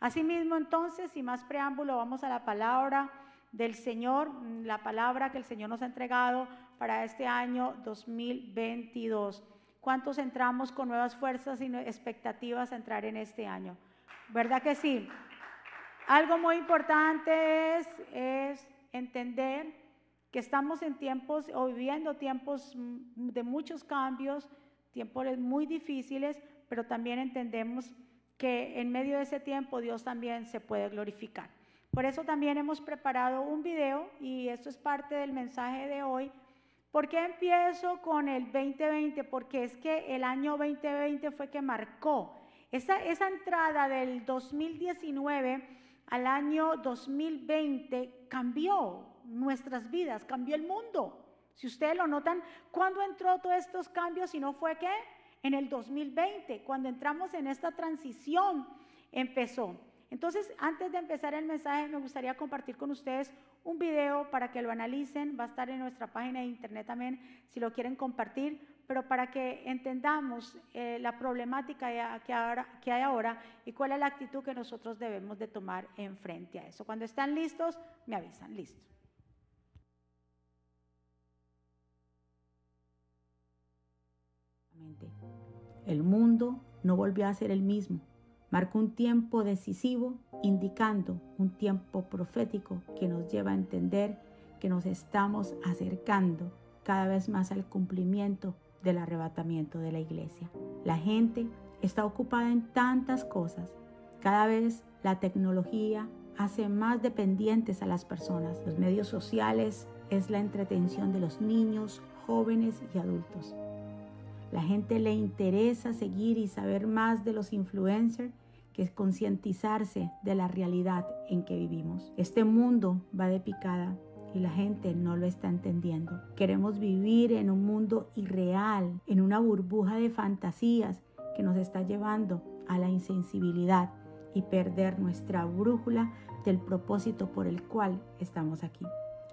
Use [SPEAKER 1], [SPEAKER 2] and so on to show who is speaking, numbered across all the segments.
[SPEAKER 1] Asimismo, entonces, sin más preámbulo, vamos a la palabra del Señor, la palabra que el Señor nos ha entregado para este año 2022. ¿Cuántos entramos con nuevas fuerzas y expectativas a entrar en este año? ¿Verdad que sí? Algo muy importante es, es entender que estamos en tiempos o viviendo tiempos de muchos cambios, tiempos muy difíciles, pero también entendemos que en medio de ese tiempo Dios también se puede glorificar. Por eso también hemos preparado un video y esto es parte del mensaje de hoy. ¿Por qué empiezo con el 2020? Porque es que el año 2020 fue que marcó esa, esa entrada del 2019 al año 2020 cambió nuestras vidas, cambió el mundo. Si ustedes lo notan, ¿cuándo entró todos estos cambios? Si no fue que en el 2020, cuando entramos en esta transición, empezó. Entonces, antes de empezar el mensaje, me gustaría compartir con ustedes un video para que lo analicen. Va a estar en nuestra página de internet también, si lo quieren compartir, pero para que entendamos eh, la problemática que, hay ahora y cuál es la actitud que nosotros debemos de tomar en frente a eso. Cuando están listos, me avisan. Listo.
[SPEAKER 2] El mundo no volvió a ser el mismo. Marcó un tiempo decisivo, indicando un tiempo profético que nos lleva a entender que nos estamos acercando cada vez más al cumplimiento del arrebatamiento de la iglesia. La gente está ocupada en tantas cosas. Cada vez la tecnología hace más dependientes a las personas. Los medios sociales es la entretención de los niños, jóvenes y adultos. La gente le interesa seguir y saber más de los influencers que concientizarse de la realidad en que vivimos. Este mundo va de picada y la gente no lo está entendiendo. Queremos vivir en un mundo irreal, en una burbuja de fantasías que nos está llevando a la insensibilidad y perder nuestra brújula del propósito por el cual estamos aquí.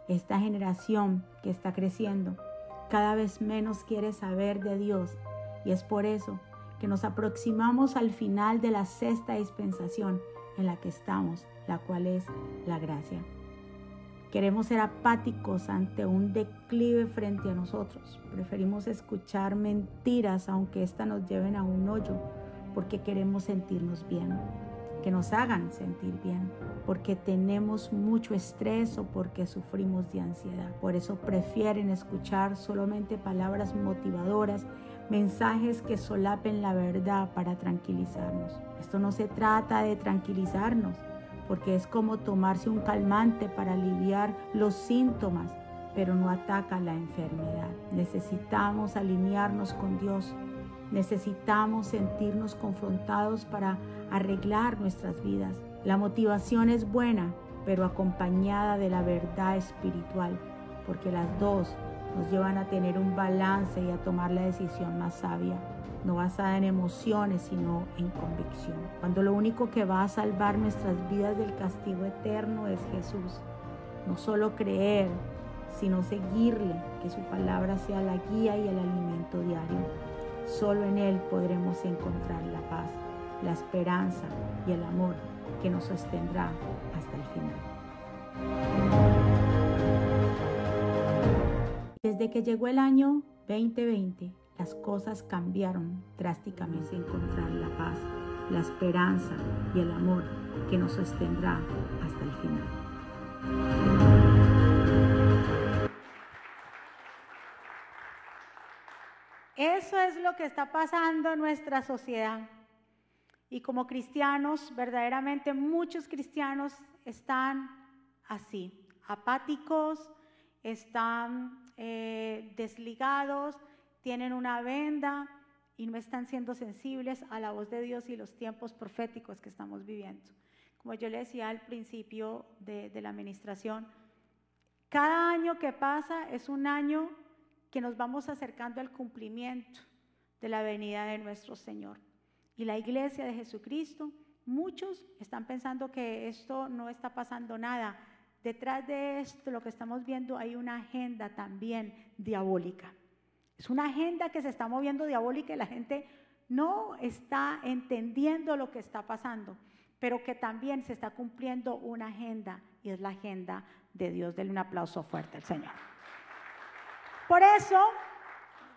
[SPEAKER 2] Esta generación que está creciendo cada vez menos quiere saber de Dios y es por eso que nos aproximamos al final de la sexta dispensación en la que estamos, la cual es la gracia. Queremos ser apáticos ante un declive frente a nosotros. Preferimos escuchar mentiras aunque éstas nos lleven a un hoyo porque queremos sentirnos bien que nos hagan sentir bien, porque tenemos mucho estrés o porque sufrimos de ansiedad. Por eso prefieren escuchar solamente palabras motivadoras, mensajes que solapen la verdad para tranquilizarnos. Esto no se trata de tranquilizarnos, porque es como tomarse un calmante para aliviar los síntomas, pero no ataca la enfermedad. Necesitamos alinearnos con Dios. Necesitamos sentirnos confrontados para arreglar nuestras vidas. La motivación es buena, pero acompañada de la verdad espiritual, porque las dos nos llevan a tener un balance y a tomar la decisión más sabia, no basada en emociones, sino en convicción. Cuando lo único que va a salvar nuestras vidas del castigo eterno es Jesús. No solo creer, sino seguirle, que su palabra sea la guía y el alimento diario. Solo en Él podremos encontrar la paz la esperanza y el amor que nos sostendrá hasta el final. Desde que llegó el año 2020, las cosas cambiaron drásticamente. Encontrar la paz, la esperanza y el amor que nos sostendrá hasta el final.
[SPEAKER 1] Eso es lo que está pasando en nuestra sociedad. Y como cristianos, verdaderamente muchos cristianos están así, apáticos, están eh, desligados, tienen una venda y no están siendo sensibles a la voz de Dios y los tiempos proféticos que estamos viviendo. Como yo le decía al principio de, de la administración, cada año que pasa es un año que nos vamos acercando al cumplimiento de la venida de nuestro Señor. Y la iglesia de Jesucristo, muchos están pensando que esto no está pasando nada. Detrás de esto, lo que estamos viendo, hay una agenda también diabólica. Es una agenda que se está moviendo diabólica y la gente no está entendiendo lo que está pasando.
[SPEAKER 2] pero que también se está cumpliendo una agenda y es la agenda de Dios. Denle un aplauso fuerte al Señor. Por eso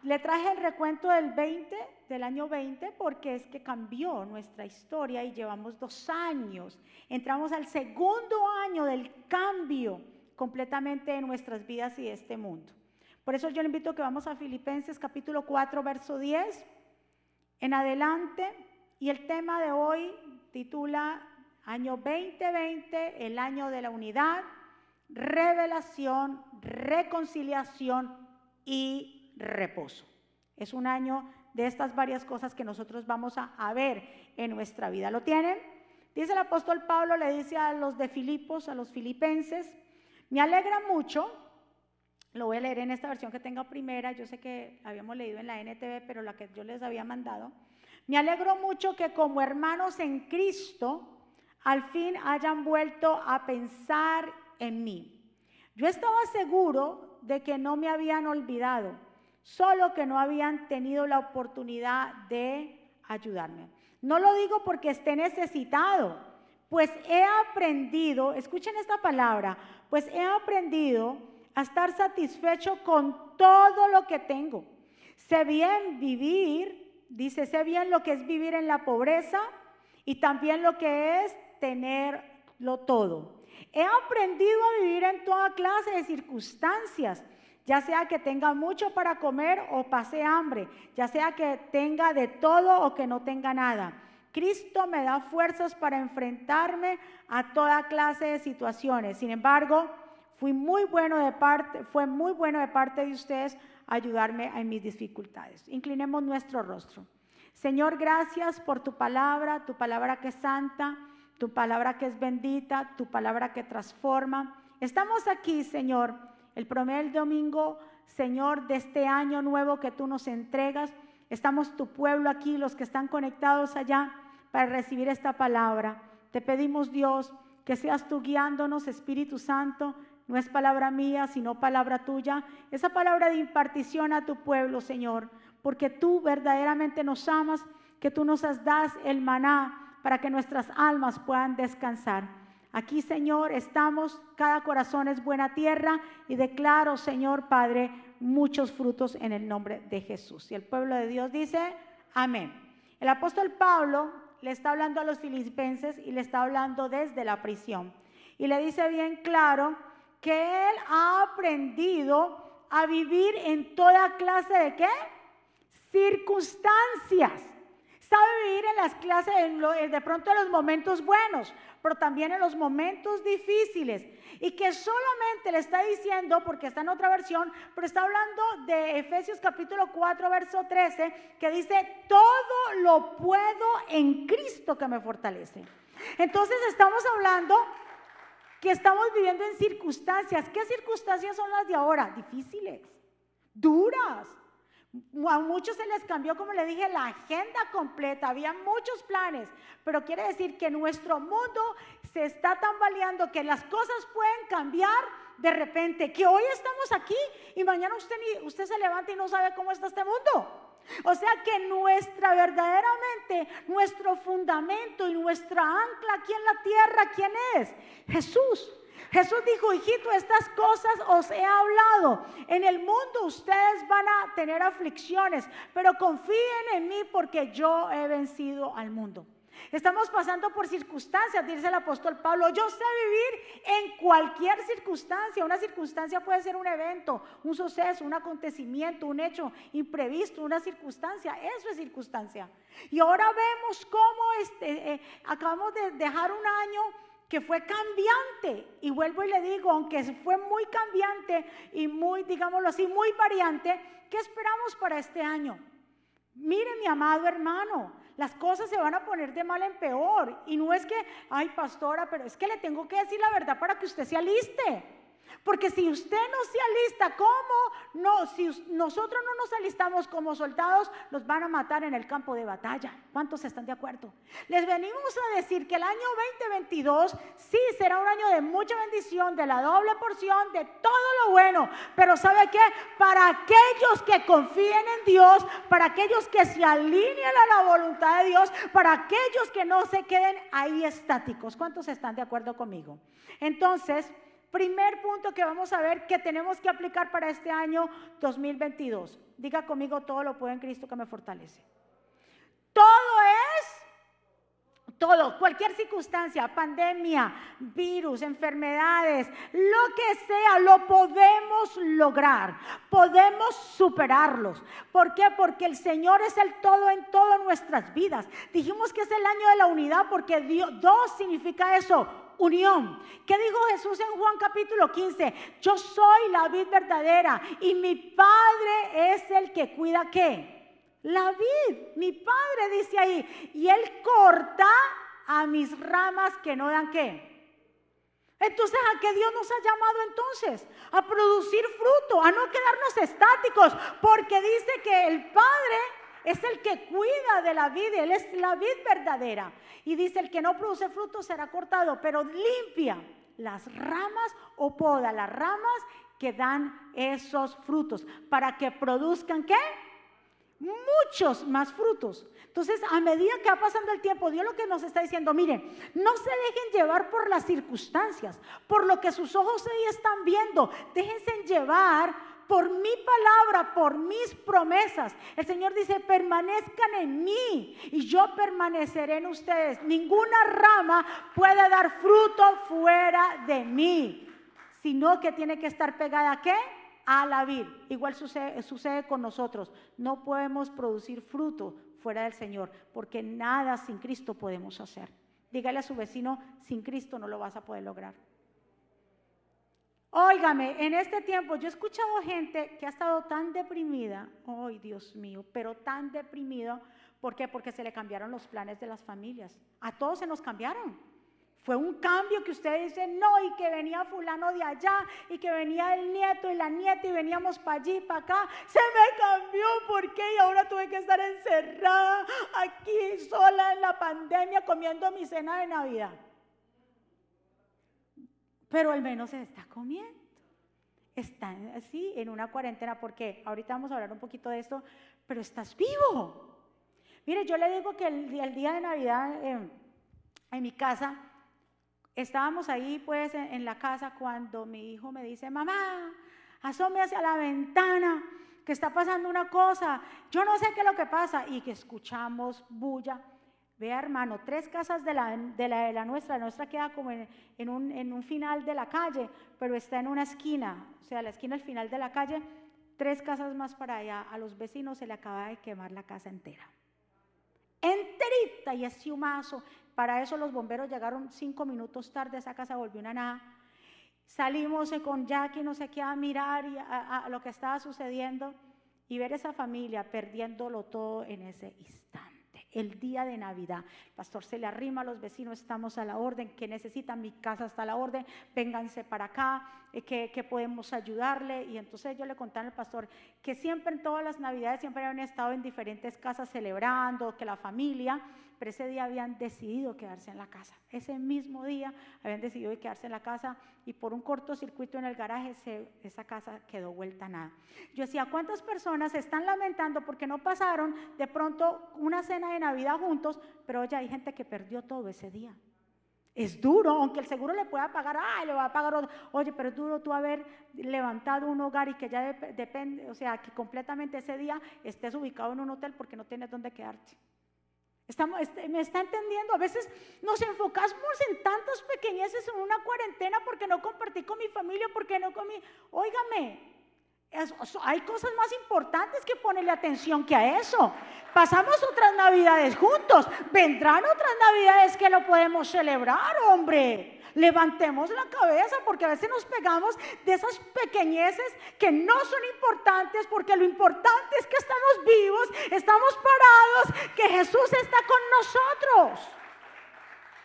[SPEAKER 2] le traje el recuento del 20, del año 20, porque es que cambió nuestra historia y llevamos dos años. Entramos al segundo año del cambio completamente de nuestras vidas y de este mundo. Por eso yo le invito a que vamos a Filipenses capítulo 4, verso 10, en adelante. Y el tema de hoy titula Año 2020, el año de la unidad, revelación, reconciliación y reposo. Es un año de estas varias cosas que nosotros vamos a, ver en nuestra vida. ¿Lo tienen? Dice el apóstol Pablo, le dice a los de Filipos, a los filipenses, me alegra mucho, lo voy a leer en esta versión que tenga primera, yo sé que habíamos leído en la NTV, pero la que yo les había mandado. Me alegro mucho que como hermanos en Cristo, al fin hayan vuelto a pensar en mí. Yo estaba seguro de que no me habían olvidado, solo que no habían tenido la oportunidad de ayudarme. No lo digo porque esté necesitado, pues he aprendido, escuchen esta palabra, pues he aprendido a estar satisfecho con todo lo que tengo. Sé bien vivir, dice, sé bien lo que es vivir en la pobreza y también lo que es tenerlo todo. He aprendido a vivir en toda clase de circunstancias, ya sea que tenga mucho para comer o pase hambre, ya sea que tenga de todo o que no tenga nada. Cristo me da fuerzas para enfrentarme a toda clase de situaciones. Sin embargo, fui muy bueno de parte, fue muy bueno de parte de ustedes ayudarme en mis dificultades. Inclinemos nuestro rostro. Señor, gracias por tu palabra, tu palabra que es santa, tu palabra que es bendita, tu palabra que transforma. Estamos aquí, Señor, el primer domingo, Señor, de este año nuevo que tú nos entregas. Estamos tu pueblo aquí, los que están conectados allá para recibir esta palabra. Te pedimos, Dios, que seas tú guiándonos, Espíritu Santo. No es palabra mía, sino palabra tuya. Esa palabra de impartición a tu pueblo, Señor, porque tú verdaderamente nos amas, que tú nos das el maná para que nuestras almas puedan descansar. Aquí, Señor, estamos, cada corazón es buena tierra y declaro, Señor Padre, muchos frutos en el nombre de Jesús. Y el pueblo de Dios dice, amén. El apóstol Pablo le está hablando a los filipenses y le está hablando desde la prisión. Y le dice bien claro que él ha aprendido a vivir en toda clase de qué? Circunstancias. Sabe vivir en las clases, de pronto en los momentos buenos, pero también en los momentos difíciles. Y que solamente le está diciendo, porque está en otra versión, pero está hablando de Efesios capítulo 4, verso 13, que dice, todo lo puedo en Cristo que me fortalece. Entonces estamos hablando que estamos viviendo en circunstancias. ¿Qué circunstancias son las de ahora? Difíciles, duras a muchos se les cambió, como le dije, la agenda completa, había muchos planes, pero quiere decir que nuestro mundo se está tambaleando, que las cosas pueden cambiar de repente, que hoy estamos aquí y mañana usted, usted se levanta y no sabe cómo está este mundo. O sea que nuestra verdaderamente, nuestro fundamento y nuestra ancla aquí en la tierra, ¿quién es? Jesús. Jesús dijo, hijito, estas cosas os he hablado. En el mundo ustedes van a tener aflicciones, pero confíen en mí porque yo he vencido al mundo. Estamos pasando por circunstancias, dice el apóstol Pablo. Yo sé vivir en cualquier circunstancia. Una circunstancia puede ser un evento, un suceso, un acontecimiento, un hecho imprevisto, una circunstancia. Eso es circunstancia. Y ahora vemos cómo este, eh, acabamos de dejar un año que fue cambiante. Y vuelvo y le digo, aunque fue muy cambiante y muy, digámoslo así, muy variante, ¿qué esperamos para este año? Mire, mi amado hermano, las cosas se van a poner de mal en peor. Y no es que, ay, pastora, pero es que le tengo que decir la verdad para que usted se aliste. Porque si usted no se alista, ¿cómo? No, si nosotros no nos alistamos como soldados, nos van a matar en el campo de batalla. ¿Cuántos están de acuerdo? Les venimos a decir que el año 2022 sí será un año de mucha bendición, de la doble porción, de todo lo bueno. Pero ¿sabe qué? Para aquellos que confíen en Dios, para aquellos que se alineen a la voluntad de Dios, para aquellos que no se queden ahí estáticos. ¿Cuántos están de acuerdo conmigo? Entonces, Primer punto que vamos a ver que tenemos que aplicar para este año 2022. Diga conmigo, todo lo puedo en Cristo que me fortalece. Todo es, todo, cualquier circunstancia, pandemia, virus, enfermedades, lo que sea, lo podemos lograr, podemos superarlos. ¿Por qué? Porque el Señor es el todo en todas nuestras vidas. Dijimos que es el año de la unidad porque dos significa eso, unión. ¿Qué dijo Jesús en Juan capítulo 15? Yo soy la vid verdadera y mi Padre es el que cuida qué? La vid. Mi Padre dice ahí. Y Él corta a mis ramas que no dan qué. Entonces, ¿a qué Dios nos ha llamado entonces? A producir fruto, a no quedarnos estáticos, porque dice que el Padre es el que cuida de la vida, Él es la vid verdadera. Y dice, el que no produce fruto será cortado, pero limpia las ramas o poda las ramas que dan esos frutos para que produzcan qué? Muchos más frutos. Entonces, a medida que va pasando el tiempo, Dios lo que nos está diciendo, miren, no se dejen llevar por las circunstancias, por lo que sus ojos hoy están viendo, déjense llevar por mi palabra, por mis promesas. El Señor dice, permanezcan en mí y yo permaneceré en ustedes. Ninguna rama puede dar fruto fuera de mí, sino que tiene que estar pegada a qué? A la vid. Igual sucede, sucede con nosotros. No podemos producir fruto fuera del Señor, porque nada sin Cristo podemos hacer. Dígale a su vecino, sin Cristo no lo vas a poder lograr. Óigame, en este tiempo yo he escuchado gente que ha estado tan deprimida, ay Dios mío, pero tan deprimido, ¿por qué? Porque se le cambiaron los planes de las familias. A todos se nos cambiaron. Fue un cambio que ustedes dicen, no, y que venía fulano de allá, y que venía el nieto y la nieta, y veníamos para allí, para acá. Se me cambió, ¿por qué? Y ahora tuve que estar encerrada aquí sola en la pandemia comiendo mi cena de Navidad pero al menos se está comiendo. Están así en una cuarentena, porque ahorita vamos a hablar un poquito de esto, pero estás vivo. Mire, yo le digo que el, día de Navidad em, en mi casa, estábamos ahí pues en, la casa cuando mi hijo me dice, mamá, asome hacia la ventana, que está pasando una cosa, yo no sé qué es lo que pasa, y que escuchamos bulla Vea, hermano, tres casas de la, de la, nuestra, la nuestra queda como en, un, final de la calle, pero está en una esquina, o sea, la esquina al final de la calle, tres casas más para allá. A los vecinos se le acaba de quemar la casa entera. Enterita y ese humazo. Para eso los bomberos llegaron cinco minutos tarde, esa casa volvió una nada. Salimos con Jackie, no sé qué, mirar a lo que estaba sucediendo y ver esa familia perdiéndolo todo en ese instante el día de Navidad. El pastor se le arrima a los vecinos, estamos a la orden, que necesitan mi casa está a la orden, vénganse para acá, eh, que, podemos ayudarle. Y entonces yo le conté al pastor que siempre en todas las Navidades siempre habían estado en diferentes casas celebrando, que la familia, pero ese día habían decidido quedarse en la casa. Ese mismo día habían decidido quedarse en la casa y por un cortocircuito en el garaje esa casa quedó vuelta a nada. Yo decía, ¿cuántas personas están lamentando porque no pasaron de pronto una cena de Navidad juntos? Pero oye, hay gente que perdió todo ese día. Es duro, aunque el seguro le pueda pagar, ay, le va a pagar otro. Oye, pero es duro tú haber levantado un hogar y que ya depende, o sea, que completamente ese día estés ubicado en un hotel porque no tienes dónde quedarte. Estamos, este, ¿Me está entendiendo? A veces nos enfocamos en tantas pequeñeces en una cuarentena porque no compartí con mi familia, porque no comí. Óigame, hay cosas más importantes que ponerle atención que a eso. Pasamos otras navidades juntos. Vendrán otras navidades que lo podemos celebrar, hombre. Levantemos la cabeza porque a veces nos pegamos de esas pequeñeces que no son importantes porque lo importante es que estamos vivos, estamos parados, que Jesús está con nosotros.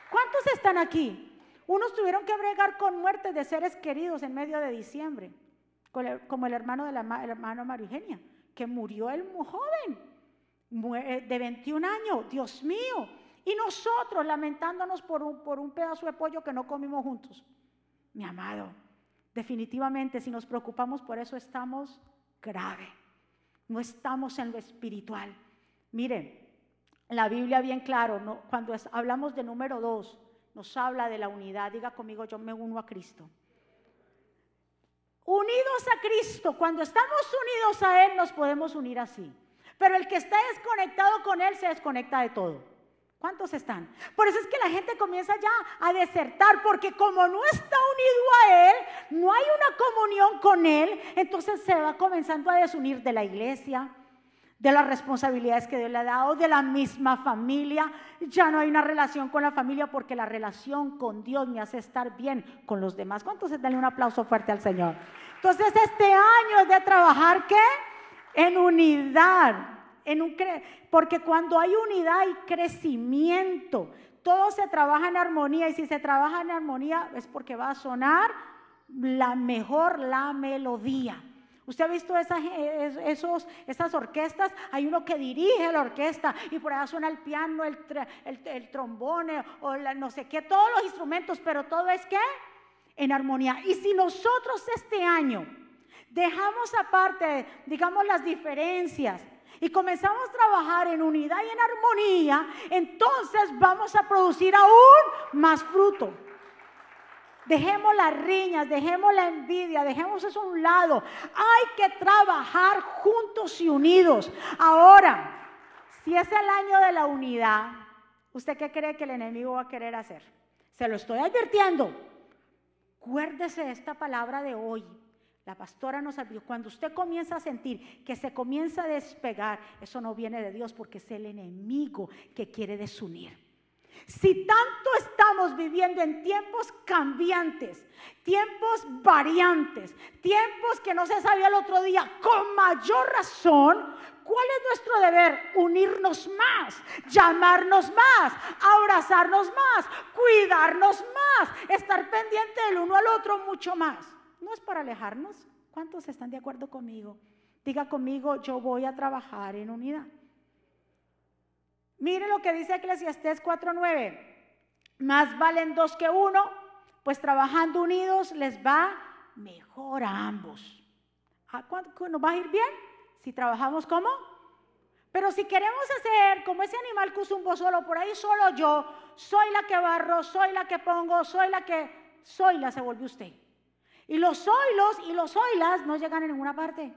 [SPEAKER 2] ¿Cuántos están aquí? Unos tuvieron que bregar con muertes de seres queridos en medio de diciembre, como el hermano de la hermano María Eugenia, que murió el joven eh, de 21 años, Dios mío. Y nosotros lamentándonos por un, por un pedazo de pollo que no comimos juntos. Mi amado, definitivamente si nos preocupamos por eso estamos grave. No estamos en lo espiritual. Miren, la Biblia bien claro, cuando hablamos de número dos, nos habla de la unidad. Diga conmigo, yo me uno a Cristo. Unidos a Cristo, cuando estamos unidos a Él, nos podemos unir así. Pero el que está desconectado con Él se desconecta de todo. ¿Cuántos están? Por eso es que la gente comienza ya a desertar, porque como no está unido a Él, no hay una comunión con Él, entonces se va comenzando a desunir de la iglesia, de las responsabilidades que Dios le ha dado, de la misma familia. Ya no hay una relación con la familia porque la relación con Dios me hace estar bien con los demás. ¿Cuántos dan un aplauso fuerte al Señor? Entonces este año es de trabajar ¿qué? En unidad, en un porque cuando hay unidad hay crecimiento. Todo se trabaja en armonía y si se trabaja en armonía es porque va a sonar la mejor la melodía. Usted ha visto esas, esos, esas orquestas, hay uno que dirige la orquesta y por allá suena el piano, el, el, trombone o no sé qué, todos los instrumentos, pero todo es que en armonía. Y si nosotros este año dejamos aparte, digamos, las diferencias y comenzamos a trabajar en unidad y en armonía, entonces vamos a producir aún más fruto. Dejemos las riñas, dejemos la envidia, dejemos eso a un lado. Hay que trabajar juntos y unidos. Ahora, si es el año de la unidad, ¿usted qué cree que el enemigo va a querer hacer? Se lo estoy advirtiendo. Acuérdese de esta palabra de hoy. La pastora nos advirtió, cuando usted comienza a sentir que se comienza a despegar, eso no viene de Dios porque es el enemigo que quiere desunir. Si tanto estamos viviendo en tiempos cambiantes, tiempos variantes, tiempos que no se sabía el otro día, con mayor razón, ¿cuál es nuestro deber? Unirnos más, llamarnos más, abrazarnos más, cuidarnos más, estar pendiente del uno al otro mucho más. No es para alejarnos. ¿Cuántos están de acuerdo conmigo? Diga conmigo, yo voy a trabajar en unidad. Mire lo que dice Eclesiastés 4:9. Más valen dos que uno, pues trabajando unidos les va mejor a ambos. ¿A cuánto nos va a ir bien? Si trabajamos como. Pero si queremos hacer como ese animal que usa un solo, por ahí solo yo, soy la que barro, soy la que pongo, soy la que, soy la se vuelve usted. Y los soylos y los soylas no llegan a ninguna parte.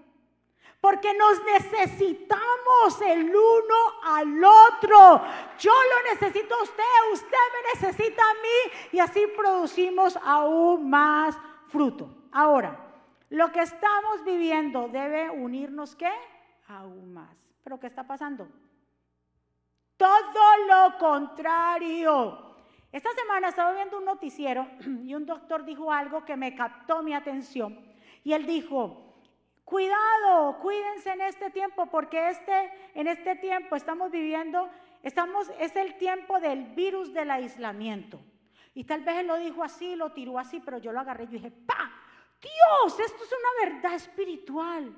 [SPEAKER 2] Porque nos necesitamos el uno al otro. Yo lo necesito a usted, usted me necesita a mí y así producimos aún más fruto. Ahora, lo que estamos viviendo debe unirnos qué? Aún más. Pero ¿qué está pasando? Todo lo contrario. Esta semana estaba viendo un noticiero y un doctor dijo algo que me captó mi atención. Y él dijo, Cuidado, cuídense en este tiempo porque este, en este tiempo estamos viviendo, estamos, es el tiempo del virus del aislamiento. Y tal vez él lo dijo así, lo tiró así, pero yo lo agarré y dije, ¡pa! Dios, esto es una verdad espiritual.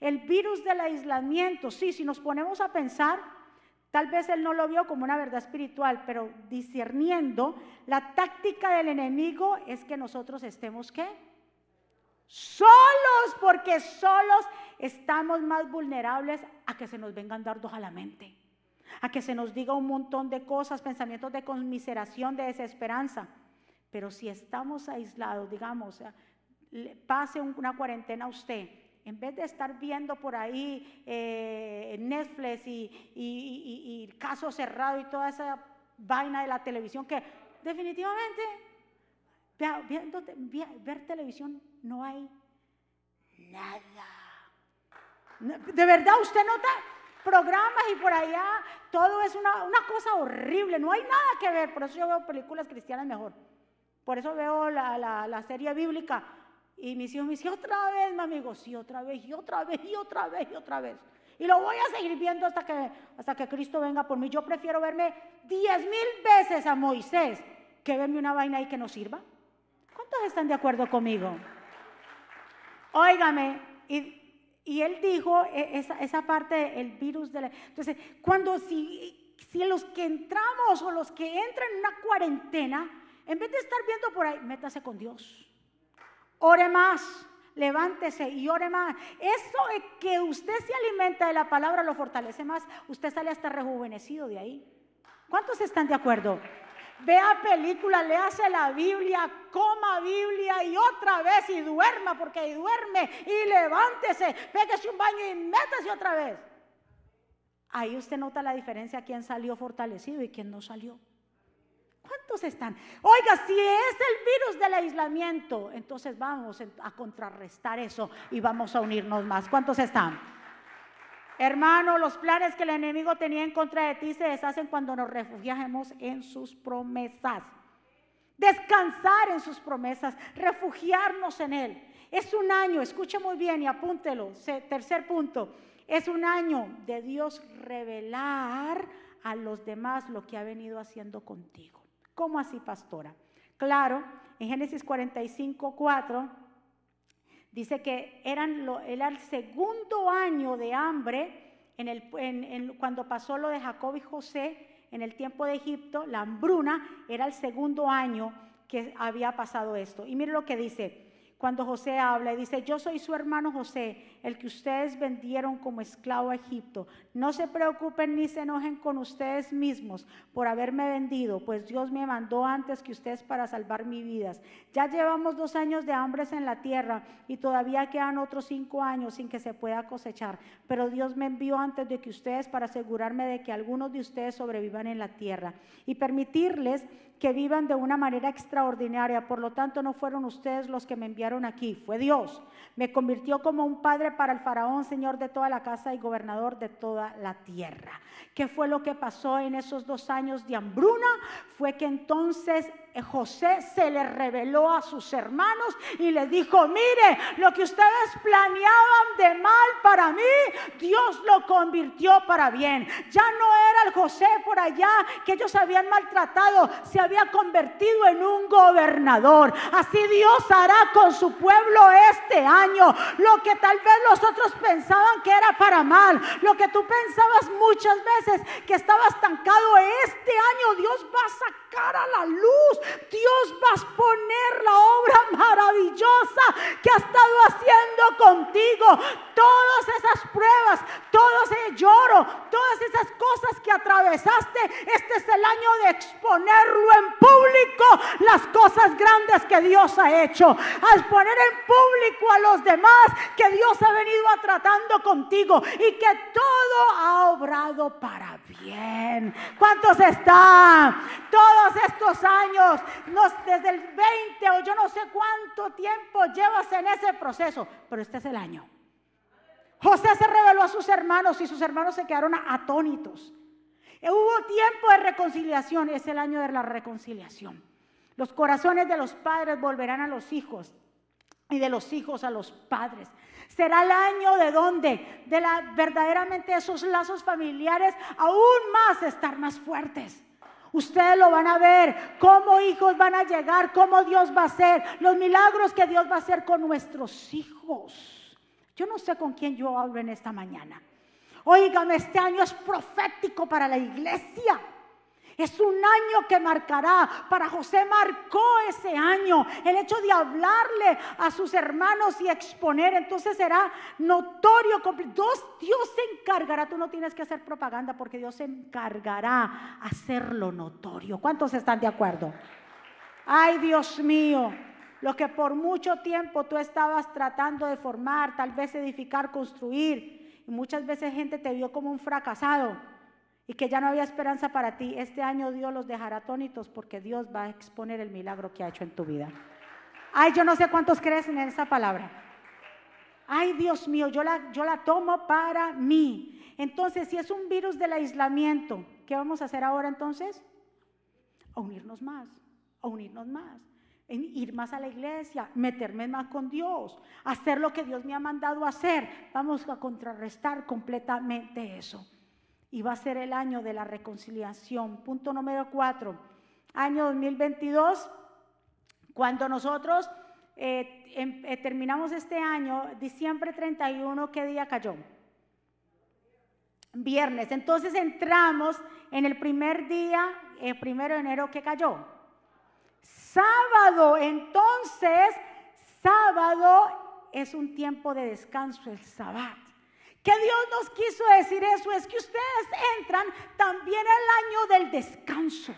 [SPEAKER 2] El virus del aislamiento, sí, si nos ponemos a pensar, tal vez él no lo vio como una verdad espiritual, pero discerniendo, la táctica del enemigo es que nosotros estemos, ¿qué? Solos, porque solos estamos más vulnerables a que se nos vengan dardos a la mente, a que se nos diga un montón de cosas, pensamientos de conmiseración, de desesperanza. Pero si estamos aislados, digamos, pase una cuarentena a usted, en vez de estar viendo por ahí eh, Netflix y, y, y caso cerrado y toda esa vaina de la televisión que definitivamente ver televisión no hay nada. De verdad, usted nota programas y por allá todo es una, cosa horrible, no hay nada que ver. Por eso yo veo películas cristianas mejor. Por eso veo la, serie bíblica. Y mis hijos me dicen, otra vez, mi amigo, sí, otra vez, y otra vez, y otra vez, y otra vez. Y lo voy a seguir viendo hasta que, hasta que Cristo venga por mí. Yo prefiero verme diez mil veces a Moisés verme una vaina ahí que no sirva. ¿Cuántos están de acuerdo conmigo? Óigame, y, él dijo e, esa, esa parte, el virus de la... Entonces, cuando si, si los que entramos o los que entran en una cuarentena, en vez de estar viendo por ahí, métase con Dios. Ore más, levántese y ore más. Eso es que usted se alimenta de la palabra lo fortalece más. Usted sale hasta rejuvenecido de ahí. ¿Cuántos están de acuerdo? Vea película, léase la Biblia, coma Biblia y otra vez y duerma porque duerme y levántese, pégase un baño y métase otra vez. Ahí usted nota la diferencia quién salió fortalecido y quién no salió. ¿Cuántos están? Oiga, si es el virus del aislamiento, entonces vamos a contrarrestar eso y vamos a unirnos más. ¿Cuántos están? Hermano, los planes que el enemigo tenía en contra de ti se deshacen cuando nos refugiamos en sus promesas. Descansar en sus promesas, refugiarnos en Él. Es un año, escuche muy bien y apúntelo. Tercer punto, es un año de Dios revelar a los demás lo que ha venido haciendo contigo. ¿Cómo así, pastora? Claro, en Génesis 45, 4 dice que era el segundo año de hambre en el, cuando pasó lo de Jacob y José en el tiempo de Egipto, la hambruna era el segundo año que había pasado esto. Y mire lo que dice, cuando José habla y dice, yo soy su hermano José, el que ustedes vendieron como esclavo a Egipto. No se preocupen ni se enojen con ustedes mismos por haberme vendido, pues Dios me mandó antes que ustedes para salvar mi vida. Ya llevamos dos años de hambres en la tierra y todavía quedan otros cinco años sin que se pueda cosechar. Pero Dios me envió antes de que ustedes para asegurarme de que algunos de ustedes sobrevivan en la tierra y permitirles que vivan de una manera extraordinaria. Por lo tanto, no fueron ustedes los que me enviaron aquí, fue Dios. Me convirtió como un padre para el faraón, señor de toda la casa y gobernador de toda la tierra. ¿Qué fue lo que pasó en esos dos años de hambruna? Fue que entonces José se le reveló a sus hermanos y les dijo, mire, lo que ustedes planeaban de mal para mí, Dios lo convirtió para bien. Ya no era el José por allá que ellos habían maltratado, se había convertido en un gobernador. Así Dios hará con su pueblo este año lo que tal vez los otros pensaban que era para mal, lo que tú pensabas muchas veces que estaba estancado, este año Dios va a sacar a la luz Dios va a poner la obra maravillosa que ha estado haciendo contigo. Todas esas pruebas, todo ese lloro, todas esas cosas que atravesaste, este es el año de exponerlo en público, las cosas grandes que Dios ha hecho. Al poner en público a los demás que Dios ha venido tratando contigo y que todo ha obrado para bien. ¿Cuántos están? Todos estos años desde el 20 o yo no sé cuánto tiempo llevas en ese proceso, pero este es el año. José se reveló a sus hermanos y sus hermanos se quedaron atónitos. Hubo tiempo de reconciliación, es el año de la reconciliación. Los corazones de los padres volverán a los hijos y de los hijos a los padres. Será el año de donde, de la verdaderamente esos lazos familiares aún más estar más fuertes. Ustedes lo van a ver, cómo hijos van a llegar, cómo Dios va a hacer, los milagros que Dios va a hacer con nuestros hijos. Yo no sé con quién yo hablo en esta mañana. Óigame, este año es profético para la iglesia. Es un año que marcará. Para José marcó ese año. El hecho de hablarle a sus hermanos y exponer, entonces será notorio. Dios, Dios se encargará. Tú no tienes que hacer propaganda porque Dios se encargará hacerlo notorio. ¿Cuántos están de acuerdo? Ay, Dios mío. Lo que por mucho tiempo tú estabas tratando de formar, tal vez edificar, construir. Y muchas veces gente te vio como un fracasado y que ya no había esperanza para ti, este año Dios los dejará atónitos porque Dios va a exponer el milagro que ha hecho en tu vida. Ay, yo no sé cuántos crecen en esa palabra. Ay, Dios mío, yo la, yo la tomo para mí. Entonces, si es un virus del aislamiento, ¿qué vamos a hacer ahora entonces? A unirnos más, a unirnos más, ir más a la iglesia, meterme más con Dios, hacer lo que Dios me ha mandado hacer. Vamos a contrarrestar completamente eso y va a ser el año de la reconciliación. Punto número cuatro, año 2022, cuando nosotros eh, em, eh, terminamos este año, diciembre 31, ¿qué día cayó? Viernes. Entonces entramos en el primer día, el primero de enero, ¿qué cayó? Sábado. Entonces, sábado es un tiempo de descanso, el sabbat. Que Dios nos quiso decir eso, es que ustedes entran también el año del descanso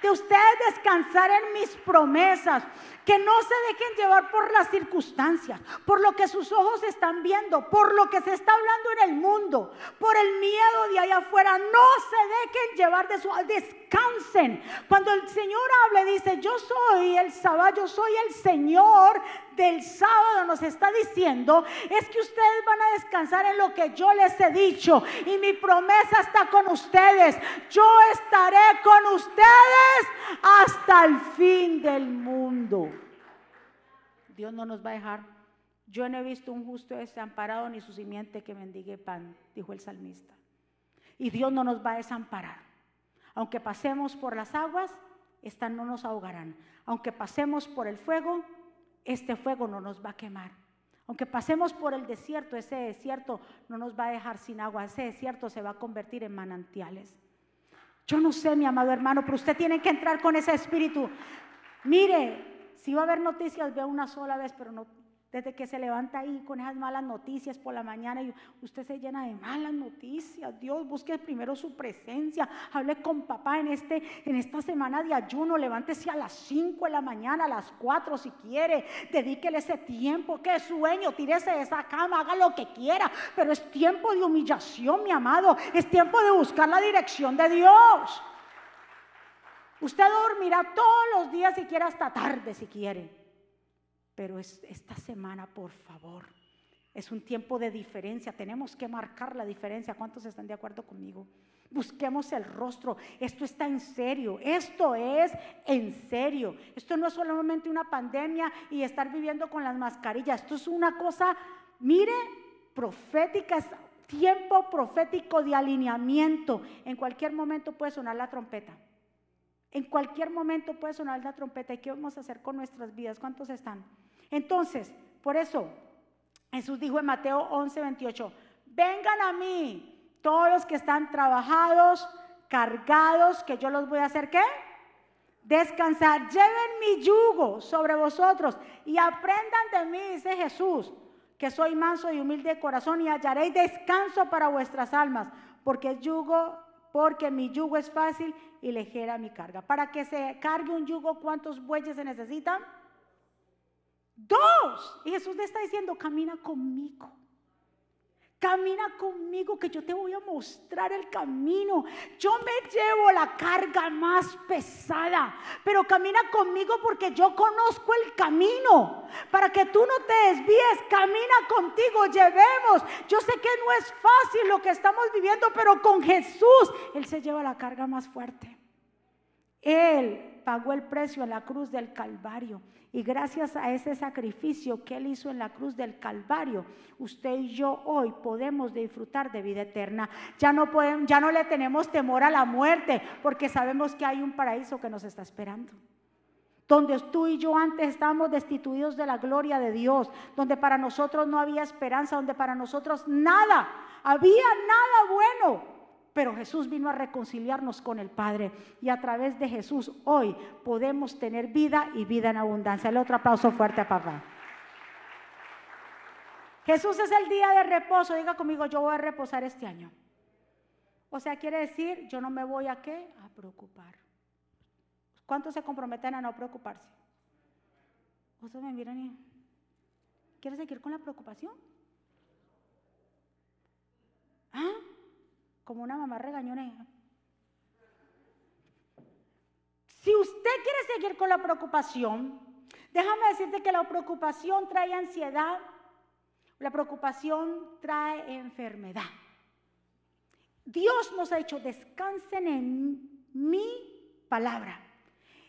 [SPEAKER 2] de ustedes descansar en mis promesas, que no se dejen llevar por las circunstancias, por lo que sus ojos están viendo, por lo que se está hablando en el mundo, por el miedo de allá afuera. No se dejen llevar de su descansen. Cuando el Señor hable, dice, yo soy el sábado, yo soy el Señor del sábado, nos está diciendo, es que ustedes van a descansar en lo que yo les he dicho. Y mi promesa está con ustedes. Yo estaré con ustedes hasta el fin del mundo. Dios no nos va a dejar. Yo no he visto un justo desamparado ni su simiente que mendigue pan, dijo el salmista. Y Dios no nos va a desamparar. Aunque pasemos por las aguas, estas no nos ahogarán. Aunque pasemos por el fuego, este fuego no nos va a quemar. Aunque pasemos por el desierto, ese desierto no nos va a dejar sin agua. Ese desierto se va a convertir en manantiales. Yo no sé, mi amado hermano, pero usted tiene que entrar con ese espíritu. Mire, si va a haber noticias, vea una sola vez, pero no desde que se levanta ahí con esas malas noticias por la mañana y usted se llena de malas noticias. Dios, busque primero su presencia. Hable con papá en, este, en esta semana de ayuno. Levántese a las 5 de la mañana, a las 4 si quiere. Dedíquele ese tiempo. Qué sueño. Tírese de esa cama, haga lo que quiera. Pero es tiempo de humillación, mi amado. Es tiempo de buscar la dirección de Dios. Usted dormirá todos los días si quiere hasta tarde si quiere. Pero es, esta semana, por favor, es un tiempo de diferencia. Tenemos que marcar la diferencia. ¿Cuántos están de acuerdo conmigo? Busquemos el rostro. Esto está en serio. Esto es en serio. Esto no es solamente una pandemia y estar viviendo con las mascarillas. Esto es una cosa, mire, profética. Es tiempo profético de alineamiento. En cualquier momento puede sonar la trompeta. En cualquier momento puede sonar la trompeta. ¿Y qué vamos a hacer con nuestras vidas? ¿Cuántos están? Entonces, por eso, Jesús dijo en Mateo 11, 28, vengan a mí todos los que están trabajados, cargados, que yo los voy a hacer qué? Descansar. Lleven mi yugo sobre vosotros y aprendan de mí, dice Jesús, que soy manso y humilde de corazón y hallaréis descanso para vuestras almas, porque el yugo porque mi yugo es fácil y ligera mi carga. Para que se cargue un yugo, ¿cuántos bueyes se necesitan? Dos. Y Jesús le está diciendo, camina conmigo. Camina conmigo que yo te voy a mostrar el camino. Yo me llevo la carga más pesada, pero camina conmigo porque yo conozco el camino. Para que tú no te desvíes, camina contigo, llevemos. Yo sé que no es fácil lo que estamos viviendo, pero con Jesús Él se lleva la carga más fuerte. Él pagó el precio en la cruz del Calvario. Y gracias a ese sacrificio que Él hizo en la cruz del Calvario, usted y yo hoy podemos disfrutar de vida eterna. Ya no, podemos, ya no le tenemos temor a la muerte porque sabemos que hay un paraíso que nos está esperando. Donde tú y yo antes estábamos destituidos de la gloria de Dios, donde para nosotros no había esperanza, donde para nosotros nada, había nada bueno. Pero Jesús vino a reconciliarnos con el Padre y a través de Jesús hoy podemos tener vida y vida en abundancia. El otro aplauso fuerte a papá. Jesús es el día de reposo. Diga conmigo, yo voy a reposar este año. O sea, quiere decir, yo no me voy a qué? A preocupar. ¿Cuántos se comprometen a no preocuparse? Me y, ¿quieres seguir con la preocupación? ¿Ah? Como una mamá regañonera. Si usted quiere seguir con la preocupación, déjame decirte que la preocupación trae ansiedad, la preocupación trae enfermedad. Dios nos ha dicho, descansen en mi palabra.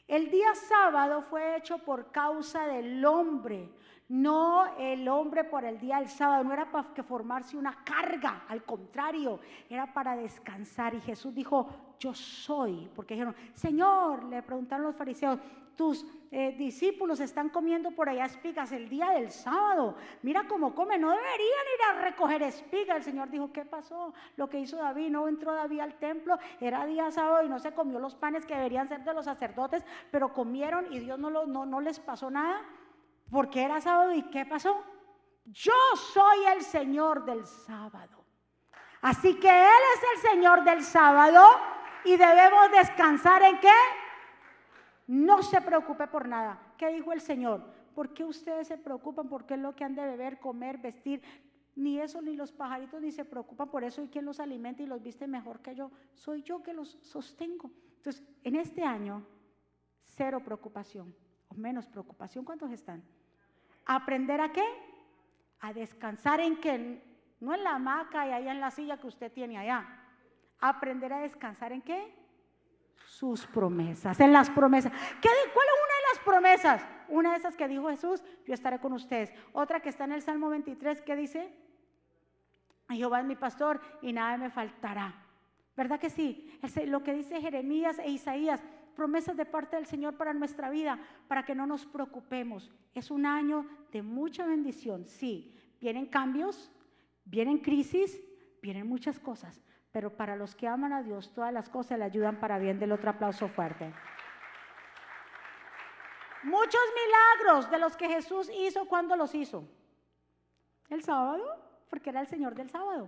[SPEAKER 2] El día sábado fue hecho por causa del hombre, no el hombre por el día del sábado, no era para que formarse una carga, al contrario, era para descansar. Y Jesús dijo, yo soy, porque dijeron, Señor, le preguntaron los fariseos, tus eh, discípulos están comiendo por allá espigas el día del sábado. Mira cómo comen, no deberían ir a recoger espigas. El Señor dijo, ¿qué pasó? Lo que hizo David, no entró David al templo, era día sábado y no se comió los panes que deberían ser de los sacerdotes, pero comieron y Dios no, no les pasó nada porque era sábado y ¿qué pasó? Yo soy el Señor del sábado. Así que Él es el Señor del sábado y debemos descansar en qué? No se preocupe por nada. ¿Qué dijo el Señor? ¿Por qué ustedes se preocupan? ¿Por qué es lo que han de beber, comer, vestir? Ni eso, ni los pajaritos, ni se preocupan por eso. ¿Y quién los alimenta y los viste mejor que yo? Soy yo que los sostengo. Entonces, en este año, cero preocupación o menos preocupación. ¿Cuántos están? ¿Aprender a qué? A descansar en qué? No en la hamaca y allá en la silla que usted tiene allá. Aprender a descansar en qué? sus promesas, en las promesas. ¿Qué, ¿Cuál es una de las promesas? Una de esas que dijo Jesús, yo estaré con ustedes. Otra que está en el Salmo 23, ¿qué dice? Jehová es mi pastor y nada me faltará. ¿Verdad que sí? Lo que dice Jeremías e Isaías, promesas de parte del Señor para nuestra vida, para que no nos preocupemos. Es un año de mucha bendición, sí. Vienen cambios, vienen crisis, vienen muchas cosas, pero para los que aman a Dios, todas las cosas le ayudan para bien. Del otro aplauso fuerte. Muchos milagros de los que Jesús hizo, ¿cuándo los hizo? El sábado, porque era el Señor del sábado.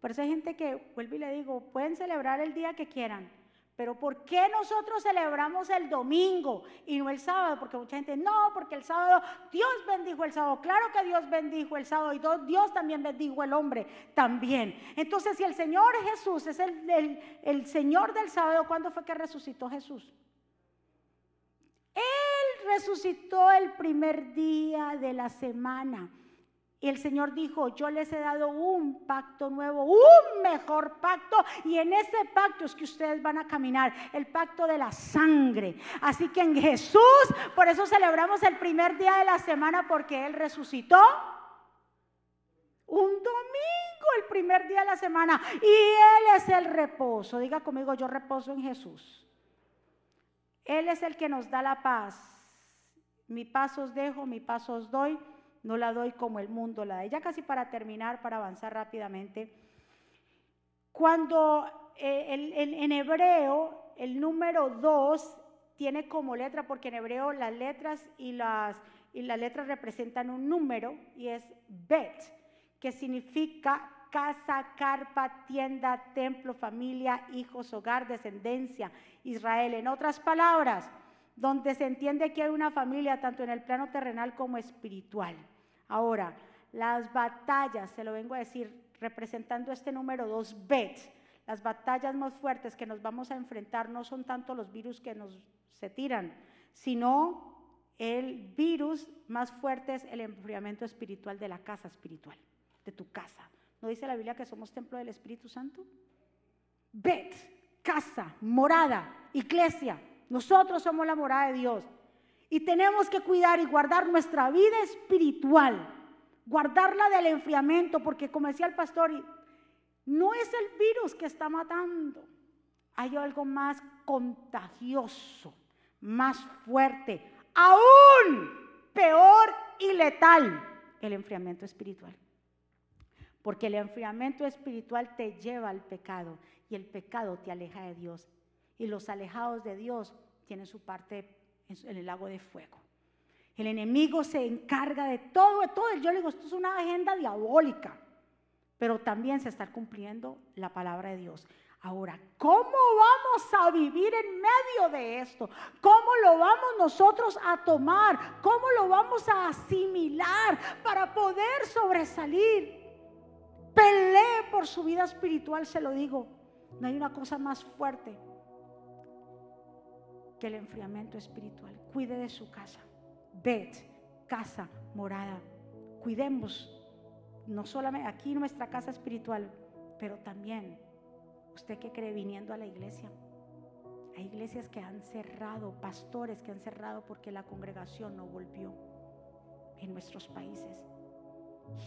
[SPEAKER 2] Por eso hay gente que, vuelvo y le digo, pueden celebrar el día que quieran, pero ¿por qué nosotros celebramos el domingo y no el sábado? Porque mucha gente, no, porque el sábado, Dios bendijo el sábado. Claro que Dios bendijo el sábado y Dios también bendijo el hombre también. Entonces, si el Señor Jesús es el, el Señor del sábado, ¿cuándo fue que resucitó Jesús? Él resucitó el primer día de la semana. Y el Señor dijo, yo les he dado un pacto nuevo, un mejor pacto. Y en ese pacto es que ustedes van a caminar, el pacto de la sangre. Así que en Jesús, por eso celebramos el primer día de la semana, porque Él resucitó. Un domingo, el primer día de la semana. Y Él es el reposo. Diga conmigo, yo reposo en Jesús. Él es el que nos da la paz. Mi paz os dejo, mi paz os doy no la doy como el mundo la da. Ya casi para terminar, para avanzar rápidamente. Cuando eh, en hebreo el número 2 tiene como letra, porque en hebreo las letras y las, y las letras representan un número y es bet, que significa casa, carpa, tienda, templo, familia, hijos, hogar, descendencia, Israel. En otras palabras, donde se entiende que hay una familia tanto en el plano terrenal como espiritual. Ahora, las batallas, se lo vengo a decir, representando este número 2, bet, las batallas más fuertes que nos vamos a enfrentar no son tanto los virus que nos se tiran, sino el virus más fuerte es el enfriamiento espiritual de la casa espiritual, de tu casa. ¿No dice la Biblia que somos templo del Espíritu Santo? Bet, casa, morada, iglesia. Nosotros somos la morada de Dios. Y tenemos que cuidar y guardar nuestra vida espiritual, guardarla del enfriamiento, porque como decía el pastor, no es el virus que está matando, hay algo más contagioso, más fuerte, aún peor y letal, el enfriamiento espiritual. Porque el enfriamiento espiritual te lleva al pecado y el pecado te aleja de Dios. Y los alejados de Dios tienen su parte en el lago de fuego. El enemigo se encarga de todo, de todo. Yo le digo, esto es una agenda diabólica, pero también se está cumpliendo la palabra de Dios. Ahora, ¿cómo vamos a vivir en medio de esto? ¿Cómo lo vamos nosotros a tomar? ¿Cómo lo vamos a asimilar para poder sobresalir? Pelee por su vida espiritual, se lo digo. No hay una cosa más fuerte el enfriamiento espiritual. Cuide de su casa. Bet, casa, morada. Cuidemos no solamente aquí nuestra casa espiritual, pero también usted que cree viniendo a la iglesia. Hay iglesias que han cerrado, pastores que han cerrado porque la congregación no volvió en nuestros países.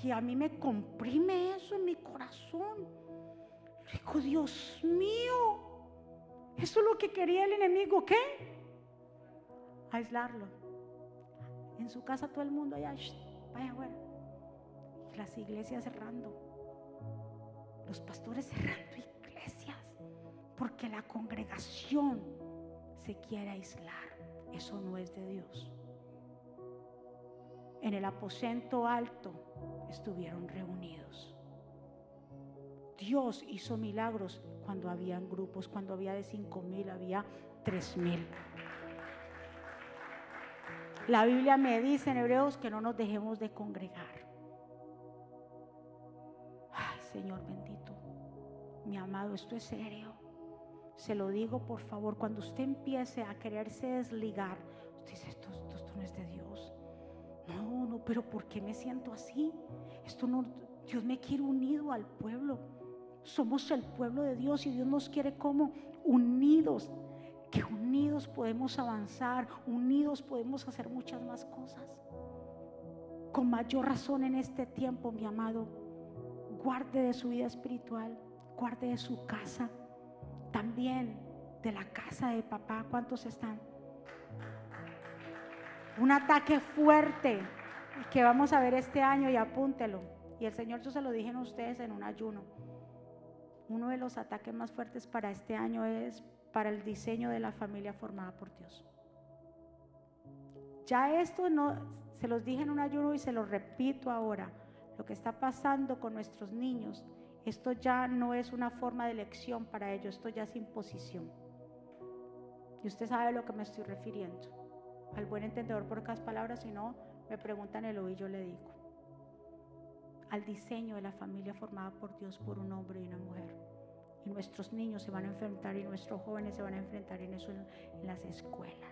[SPEAKER 2] Y a mí me comprime eso en mi corazón. Digo, Dios mío, Eso es lo que quería el enemigo, ¿qué? Aislarlo. En su casa todo el mundo allá, vaya afuera. Las iglesias cerrando. Los pastores cerrando iglesias. Porque la congregación se quiere aislar. Eso no es de Dios. En el aposento alto estuvieron reunidos. Dios hizo milagros cuando habían grupos, cuando había de cinco mil, había tres mil. La Biblia me dice en Hebreos que no nos dejemos de congregar. Ay, Señor bendito, mi amado, esto es serio. Se lo digo por favor, cuando usted empiece a quererse desligar, usted dice, esto, esto, no es de Dios. No, no, pero ¿por qué me siento así? Esto no, Dios me quiere unido al pueblo. Somos el pueblo de Dios y Dios nos quiere como unidos. Que unidos podemos avanzar, unidos podemos hacer muchas más cosas. Con mayor razón en este tiempo, mi amado, guarde de su vida espiritual, guarde de su casa, también de la casa de papá. ¿Cuántos están? Un ataque fuerte que vamos a ver este año y apúntelo. Y el Señor, yo se lo dije a ustedes en un ayuno. Uno de los ataques más fuertes para este año es para el diseño de la familia formada por Dios. Ya esto no, se los dije en un ayuno y se lo repito ahora. Lo que está pasando con nuestros niños esto ya no es una forma de elección para ellos, esto ya es imposición. Y usted sabe a lo que me estoy refiriendo. Al buen entendedor por cada palabra, si no, me preguntan el oído yo le digo. Al diseño de la familia formada por Dios por un hombre y una mujer. Y nuestros niños se van a enfrentar y nuestros jóvenes se van a enfrentar en eso en, las escuelas.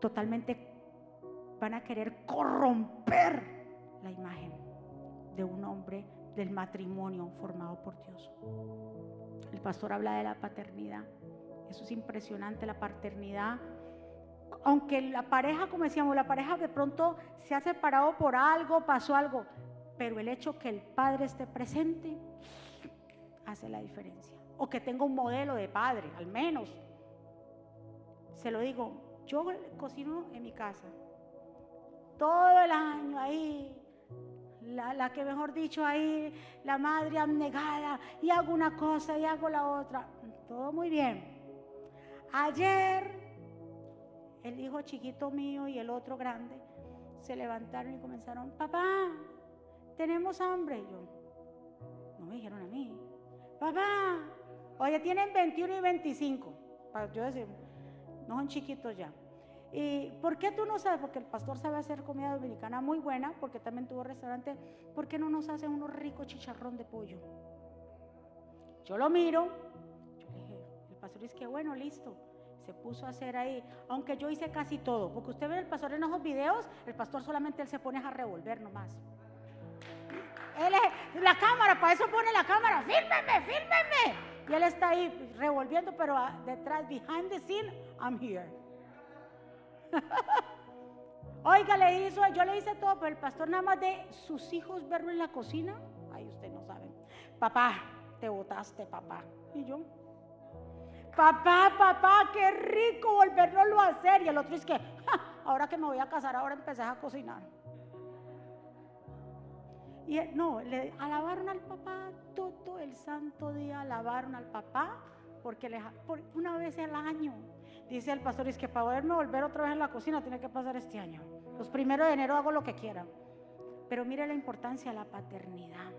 [SPEAKER 2] Totalmente van a querer corromper la imagen de un hombre del matrimonio formado por Dios. El pastor habla de la paternidad. Eso es impresionante, la paternidad. Aunque la pareja, como decíamos, la pareja de pronto se ha separado por algo, pasó algo, pero el hecho que el padre esté presente hace la diferencia. O que tenga un modelo de padre, al menos. Se lo digo, yo cocino en mi casa. Todo el año ahí, la, que mejor dicho ahí, la madre abnegada, y hago una cosa y hago la otra. Todo muy bien. Ayer, el hijo chiquito mío y el otro grande se levantaron y comenzaron, papá, tenemos hambre. Yo, no me dijeron a mí, papá, oye, tienen 21 y 25. Para yo decir, no son chiquitos ya. ¿Y por qué tú no sabes? Porque el pastor sabe hacer comida dominicana muy buena, porque también tuvo restaurante. ¿Por qué no nos hace unos ricos chicharrón de pollo? Yo lo miro, yo le dije, el pastor dice que bueno, listo. Se puso a hacer ahí, aunque yo hice casi todo, porque usted ve el pastor en esos videos, el pastor solamente él se pone a revolver nomás. Él es la cámara, para eso pone la cámara, fírmeme, fírmeme. Y él está ahí revolviendo, pero detrás, behind the scene, I'm here. Oiga, le hizo, yo le hice todo, pero el pastor nada más de sus hijos verlo en la cocina, ahí usted no sabe. Papá, te botaste, papá. Y yo, papá, papá, qué rico volverlo a hacer. Y el otro es que, ahora que me voy a casar, ahora empecé a cocinar. Y no, le alabaron al papá todo el santo día, alabaron al papá, porque le, por una vez al año Dice el pastor, es que para poderme volver otra vez en la cocina tiene que pasar este año. Los primeros de enero hago lo que quiera. Pero mire la importancia de la paternidad.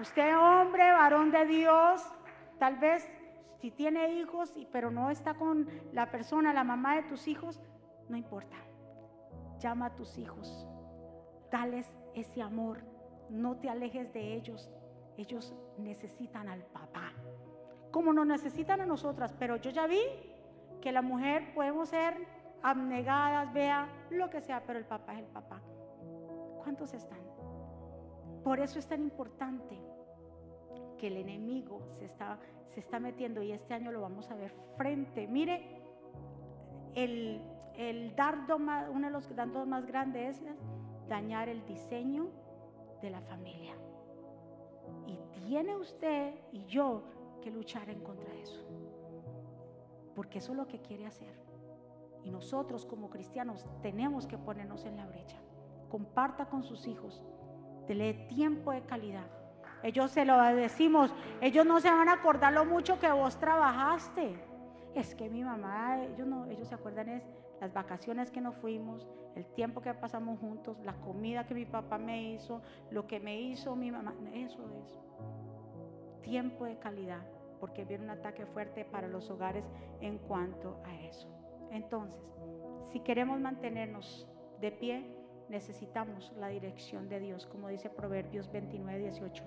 [SPEAKER 2] Usted, hombre, varón de Dios, tal vez si tiene hijos, pero no está con la persona, la mamá de tus hijos, no importa. Llama a tus hijos. Dales ese amor. No te alejes de ellos. Ellos necesitan al papá como nos necesitan a nosotras, pero yo ya vi que la mujer podemos ser abnegadas, vea lo que sea, pero el papá es el papá. ¿Cuántos están? Por eso es tan importante que el enemigo se está, se está metiendo y este año lo vamos a ver frente. Mire, el, el dardo más, uno de los dardos más grandes es dañar el diseño de la familia. Y tiene usted y yo que luchar en contra de eso. Porque eso es lo que quiere hacer. Y nosotros como cristianos tenemos que ponernos en la brecha. Comparta con sus hijos. Dele tiempo de calidad. Ellos se lo decimos, ellos no se van a acordar lo mucho que vos trabajaste. Es que mi mamá, ellos no, ellos se acuerdan es las vacaciones que nos fuimos, el tiempo que pasamos juntos, la comida que mi papá me hizo, lo que me hizo mi mamá. Eso es tiempo de calidad, porque viene un ataque fuerte para los hogares en cuanto a eso. Entonces, si queremos mantenernos de pie, necesitamos la dirección de Dios, como dice Proverbios 29, 18.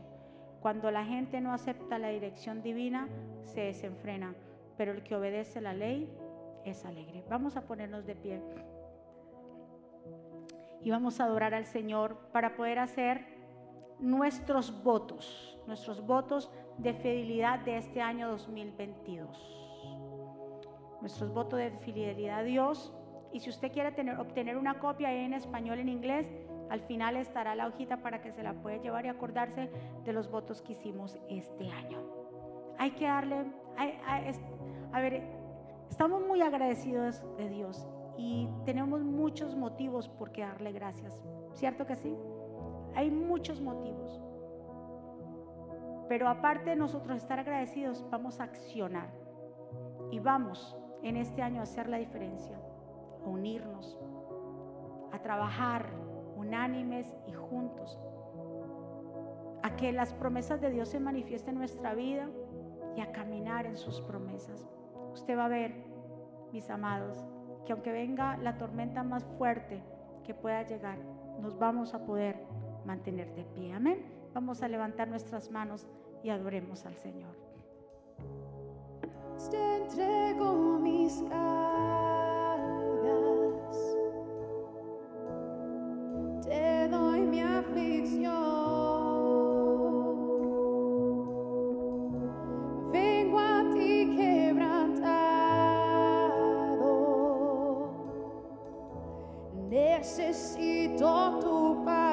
[SPEAKER 2] Cuando la gente no acepta la dirección divina, se desenfrena, pero el que obedece la ley es alegre. Vamos a ponernos de pie y vamos a adorar al Señor para poder hacer nuestros votos, nuestros votos de fidelidad de este año 2022. Nuestros votos de fidelidad a Dios. Y si usted quiere tener, obtener una copia en español, en inglés, al final estará la hojita para que se la pueda llevar y acordarse de los votos que hicimos este año. Hay que darle, a ver, estamos muy agradecidos de Dios y tenemos muchos motivos por qué darle gracias. ¿Cierto que sí? Hay muchos motivos. Pero aparte de nosotros estar agradecidos, vamos a accionar. Y vamos en este año a hacer la diferencia, a unirnos, a trabajar unánimes y juntos, a que las promesas de Dios se manifiesten en nuestra vida y a caminar en sus promesas. Usted va a ver, mis amados, que aunque venga la tormenta más fuerte que pueda llegar, nos vamos a poder mantener de pie. Amén. Vamos a levantar nuestras manos y adoremos al Señor.
[SPEAKER 3] Te entrego mis cargas, te doy mi aflicción. Necesito tu paz.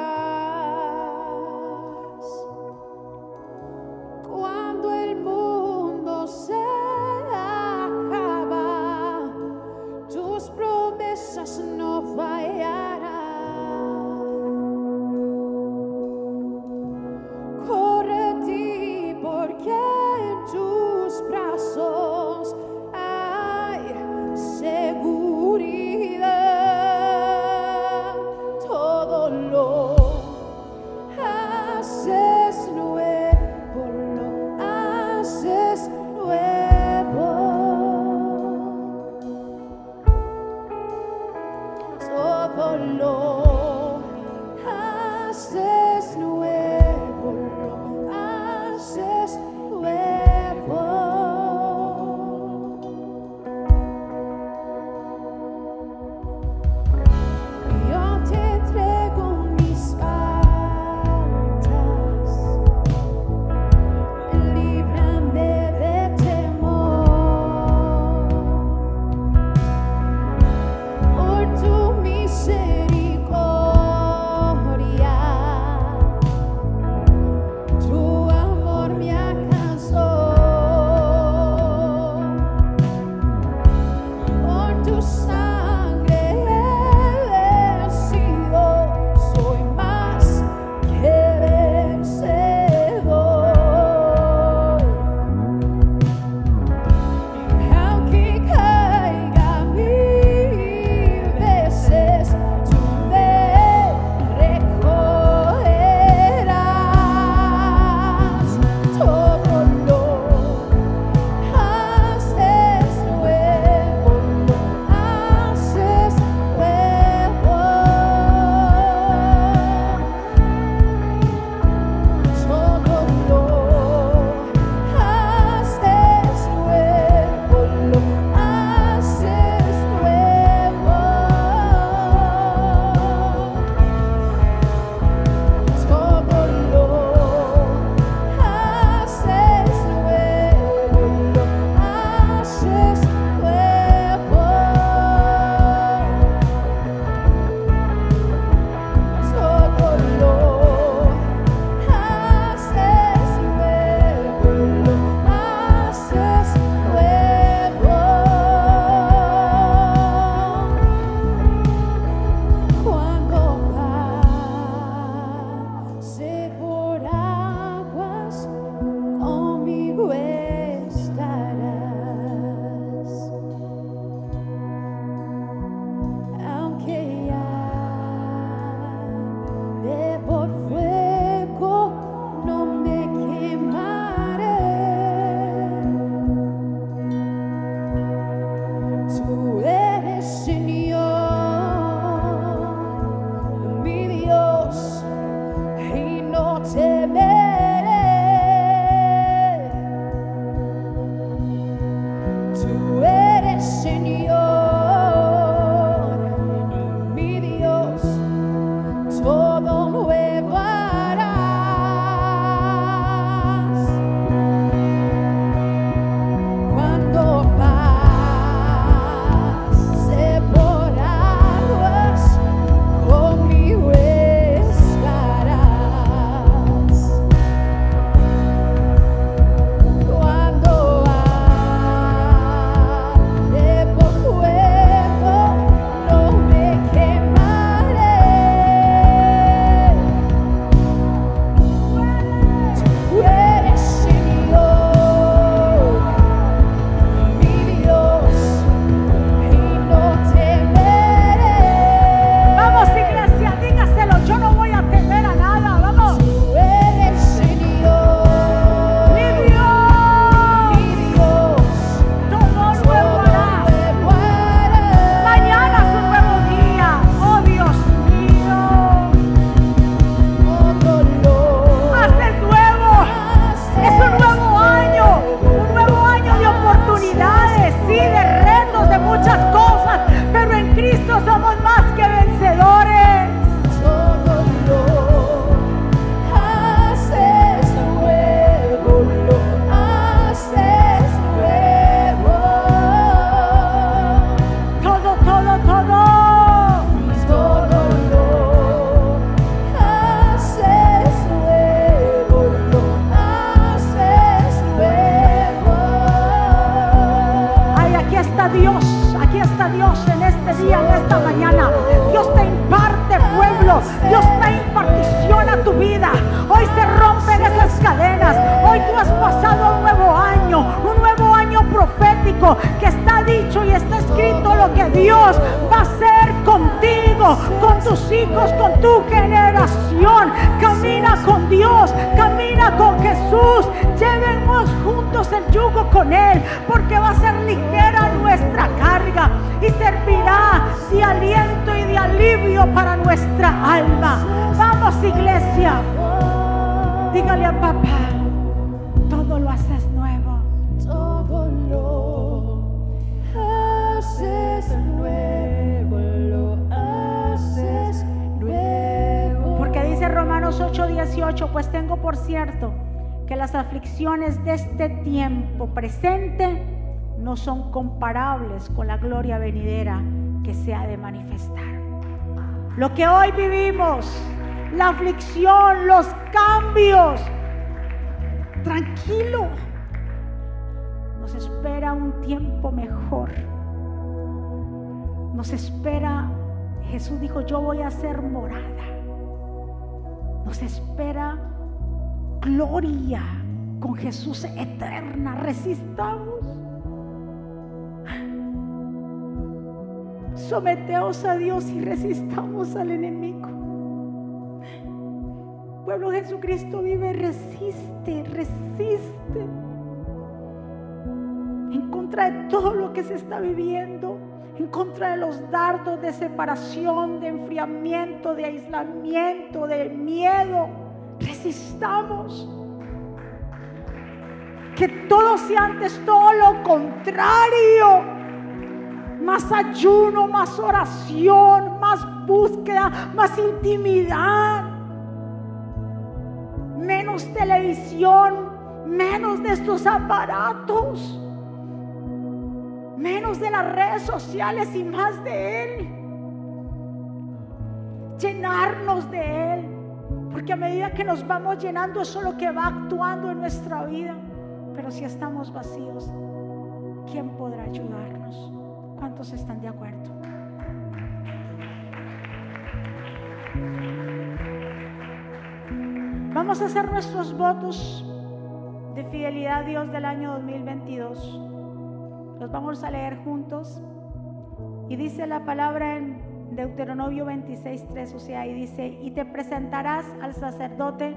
[SPEAKER 2] Él, porque va a ser ligera nuestra carga y servirá de aliento y de alivio para nuestra alma. Vamos, iglesia. Dígale a papá, todo lo haces nuevo.
[SPEAKER 3] Todo lo haces nuevo, lo haces nuevo.
[SPEAKER 2] Porque dice Romanos 8:18, pues tengo por cierto que las aflicciones de este tiempo presente no son comparables con la gloria venidera que se ha de manifestar. Lo que hoy vivimos, la aflicción, los cambios, tranquilo, nos espera un tiempo mejor. Nos espera, Jesús dijo, yo voy a ser morada. Nos espera gloria con Jesús eterna. Resistamos. Someteos a Dios y resistamos al enemigo. Pueblo Jesucristo vive, resiste, resiste. En contra de todo lo que se está viviendo, en contra de los dardos de separación, de enfriamiento, de aislamiento, de miedo. Resistamos. Que todo sea antes todo lo contrario más ayuno, más oración, más búsqueda, más intimidad, menos televisión, menos de estos aparatos, menos de las redes sociales y más de Él. Llenarnos de Él, porque a medida que nos vamos llenando, eso es lo que va actuando en nuestra vida. Pero si estamos vacíos, ¿quién podrá ayudarnos? ¿Cuántos están de acuerdo? Vamos a hacer nuestros votos de fidelidad a Dios del año 2022. Los vamos a leer juntos. Y dice la palabra en Deuteronomio 26.3, o sea, y dice, y te presentarás al sacerdote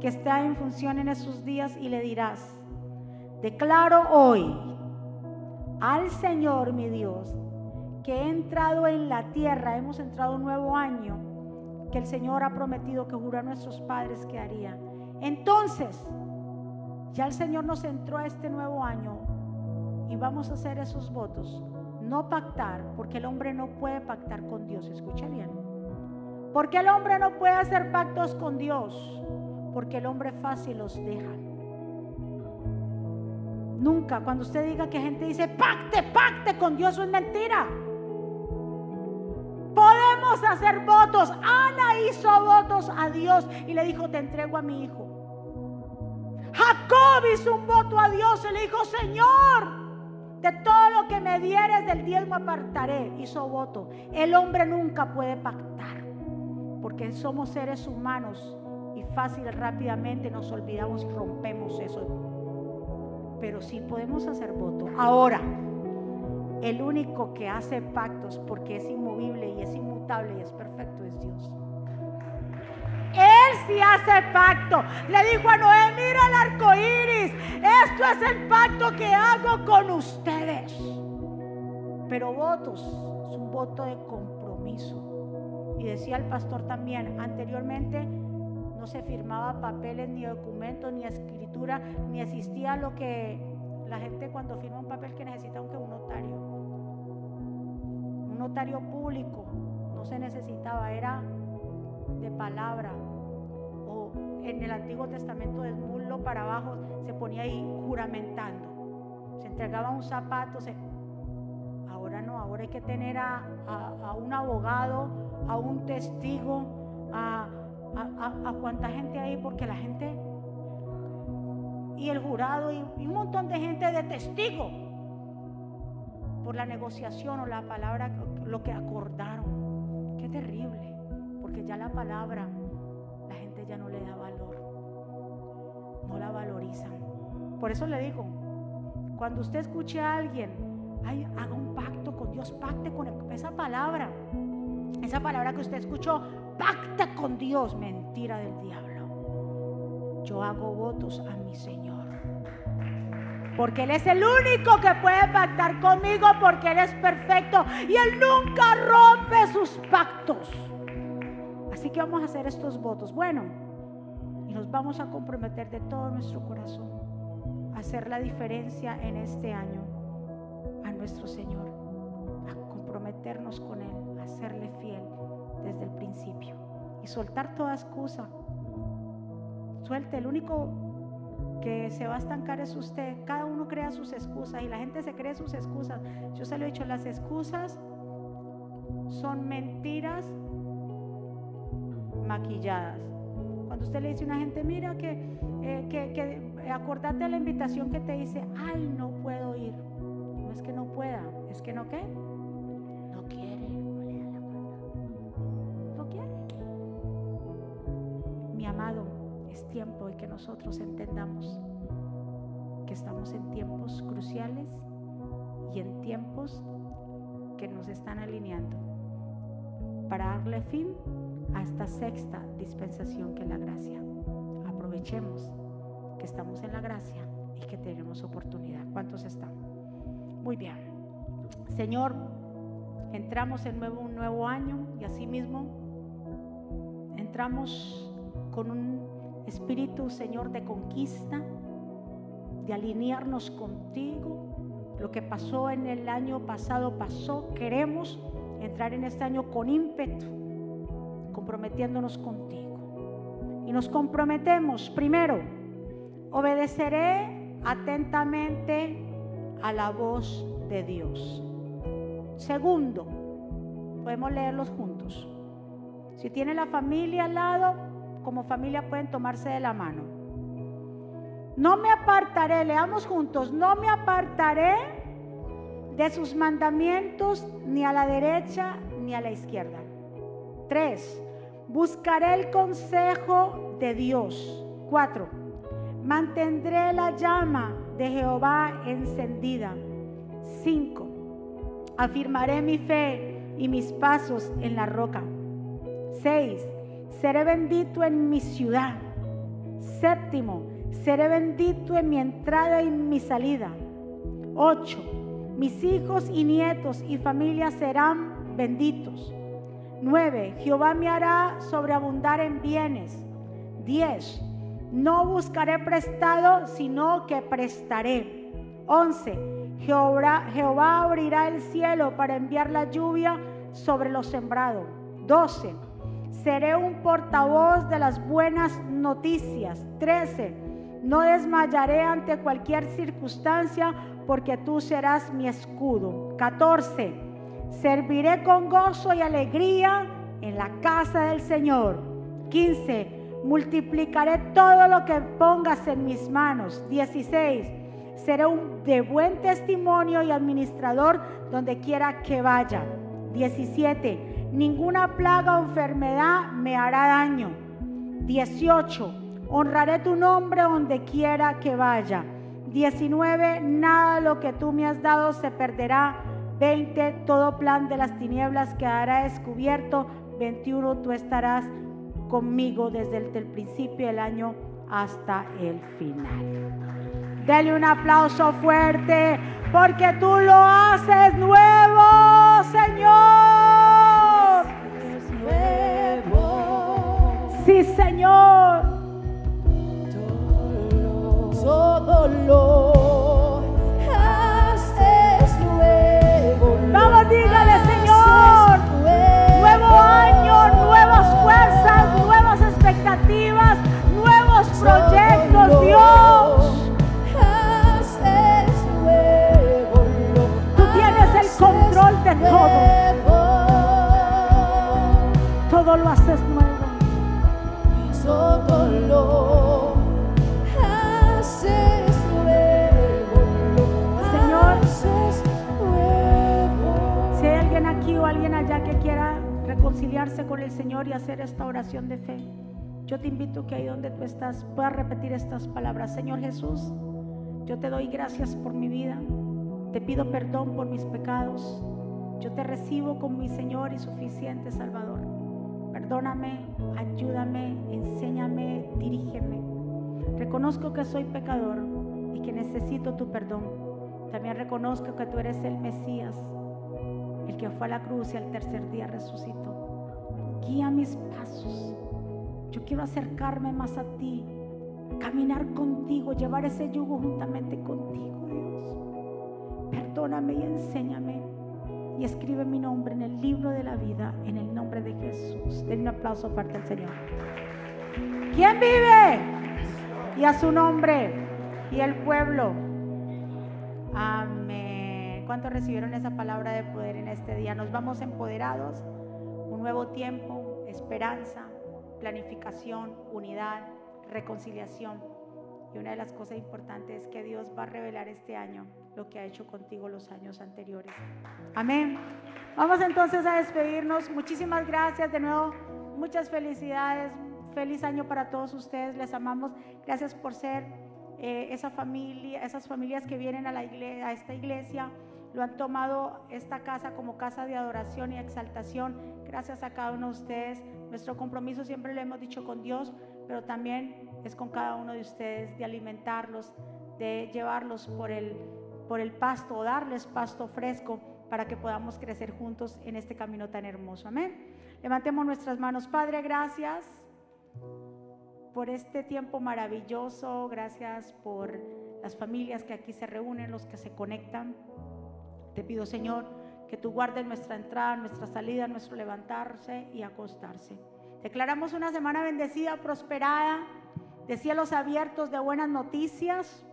[SPEAKER 2] que está en función en esos días y le dirás, declaro hoy al Señor mi Dios, que he entrado en la tierra, hemos entrado un nuevo año, que el Señor ha prometido que juró a nuestros padres que haría. Entonces, ya el Señor nos entró a este nuevo año y vamos a hacer esos votos. No pactar, porque el hombre no puede pactar con Dios, escucha bien. Porque el hombre no puede hacer pactos con Dios, porque el hombre fácil los deja. Nunca, cuando usted diga que gente dice pacte, pacte con Dios, es mentira. Podemos hacer votos. Ana hizo votos a Dios y le dijo, te entrego a mi hijo. Jacob hizo un voto a Dios y le dijo, Señor, de todo lo que me dieres del diezmo apartaré. Hizo voto. El hombre nunca puede pactar, porque somos seres humanos y fácil, rápidamente nos olvidamos y rompemos eso pero sí podemos hacer voto. Ahora, el único que hace pactos porque es inmovible y es inmutable y es perfecto es Dios. Él sí hace pacto. Le dijo a Noé, mira el arco iris. Esto es el pacto que hago con ustedes. Pero votos es un voto de compromiso. Y decía el pastor también, anteriormente no se firmaba papeles, ni documentos, ni escritura, ni existía lo que la gente cuando firma un papel que necesita aunque un notario. Un notario público no se necesitaba, era de palabra. En el Antiguo Testamento de muslo para abajo se ponía ahí juramentando. Se entregaba un zapato, ahora no, ahora hay que tener a, un abogado, a un testigo, a cuánta gente hay, porque la gente y el jurado y, y, un montón de gente de testigo por la negociación o la palabra lo que acordaron. Qué terrible, porque ya la palabra, la ya no le da valor, no la valorizan. Por eso le digo, cuando usted escuche a alguien, ay, haga un pacto con Dios, pacte con esa palabra. Esa palabra que usted escuchó, pacta con Dios, mentira del diablo. Yo hago votos a mi Señor. Porque Él es el único que puede pactar conmigo porque Él es perfecto y Él nunca rompe sus pactos. Así que vamos a hacer estos votos. Bueno, y nos vamos a comprometer de todo nuestro corazón a hacer la diferencia en este año a nuestro Señor, a comprometernos con Él, a serle fiel desde el principio y soltar toda excusa. Suelte, el único que se va a estancar es usted. Cada uno crea sus excusas y la gente se cree sus excusas. Yo se lo he dicho, las excusas son mentiras maquilladas. Cuando usted le dice a una gente, mira que, eh, que, que acordate de la invitación que te dice, ay, no puedo ir. No es que no pueda, es que no qué. No quiere. No quiere. Mi amado, es tiempo de que nosotros entendamos que estamos en tiempos cruciales y en tiempos que nos están alineando para darle fin a esta sexta dispensación que es la gracia. Aprovechemos que estamos en la gracia y que tenemos oportunidad. ¿Cuántos están? Muy bien. Señor, entramos en nuevo, un nuevo año y asimismo entramos con un espíritu, Señor, de conquista, de alinearnos contigo. Lo que pasó en el año pasado pasó. Queremos entrar en este año con ímpetu, comprometiéndonos contigo. Y nos comprometemos, primero, obedeceré atentamente a la voz de Dios. Segundo, podemos leerlos juntos. Si tiene la familia al lado, como familia pueden tomarse de la mano. No me apartaré, leamos juntos, no me apartaré de sus mandamientos ni a la derecha ni a la izquierda. Tres, buscaré el consejo de Dios. Cuatro, mantendré la llama de Jehová encendida. Cinco, afirmaré mi fe y mis pasos en la roca. Seis, seré bendito en mi ciudad. Séptimo, seré bendito en mi entrada y mi salida. Ocho, mis hijos y nietos y familia serán benditos. Nueve, Jehová me hará sobreabundar en bienes. Diez, no buscaré prestado, sino que prestaré. Once, Jehová, Jehová abrirá el cielo para enviar la lluvia sobre los sembrados. Doce, seré un portavoz de las buenas noticias. 13. No desmayaré ante cualquier circunstancia porque tú serás mi escudo. 14. Serviré con gozo y alegría en la casa del Señor. 15. Multiplicaré todo lo que pongas en mis manos. 16. Seré un de buen testimonio y administrador donde quiera que vaya. 17 ninguna plaga o enfermedad me hará daño. 18. Honraré tu nombre donde quiera que vaya. 19. Nada de lo que tú me has dado se perderá. 20. Todo plan de las tinieblas quedará descubierto. 21. Tú estarás conmigo desde el principio del año hasta el final. Dele un aplauso fuerte porque tú lo haces nuevo, Señor.
[SPEAKER 3] Es.
[SPEAKER 2] Sí, Señor.
[SPEAKER 3] Todo lo haces
[SPEAKER 2] nuevos proyectos, Dios. Tú tienes el control de todo. Todo lo
[SPEAKER 3] haces nuevo. Todo lo
[SPEAKER 2] Señor, si hay alguien aquí o alguien allá que quiera reconciliarse con el Señor y hacer esta oración de fe yo te invito que ahí donde tú estás puedas repetir estas palabras. Señor Jesús, yo te doy gracias por mi vida. Te pido perdón por mis pecados. Yo te recibo como mi Señor y suficiente Salvador. Perdóname, ayúdame, enséñame, dirígeme. Reconozco que soy pecador y que necesito tu perdón. También reconozco que tú eres el Mesías, el que fue a la cruz y al tercer día resucitó. Guía mis pasos. Yo quiero acercarme más a ti, caminar contigo, llevar ese yugo juntamente contigo, Dios. Perdóname y enséñame y escribe mi nombre en el libro de la vida, en el nombre de Jesús. Den un aplauso fuerte al Señor. ¿Quién vive? Y a su nombre y el pueblo. Amén. ¿Cuántos recibieron esa palabra de poder en este día? Nos vamos empoderados. Un nuevo tiempo, esperanza, planificación, unidad, reconciliación. Y una de las cosas importantes es que Dios va a revelar este año lo que ha hecho contigo los años anteriores. Amén. Vamos entonces a despedirnos. Muchísimas gracias de nuevo. Muchas felicidades. Feliz año para todos ustedes. Les amamos. Gracias por ser eh, esa familia, esas familias que vienen a, la iglesia, a esta iglesia. Lo han tomado esta casa como casa de adoración y exaltación. Gracias a cada uno de ustedes. Nuestro compromiso siempre lo hemos dicho con Dios, pero también es con cada uno de ustedes de alimentarlos, de llevarlos por el por el pasto darles pasto fresco para que podamos crecer juntos en este camino tan hermoso. Amén. Levantemos nuestras manos. Padre, gracias por este tiempo maravilloso. Gracias por las familias que aquí se reúnen, los que se conectan. Te pido, Señor, que tú guardes nuestra entrada, nuestra salida, nuestro levantarse y acostarse. Declaramos una semana bendecida, prosperada, de cielos abiertos, de buenas noticias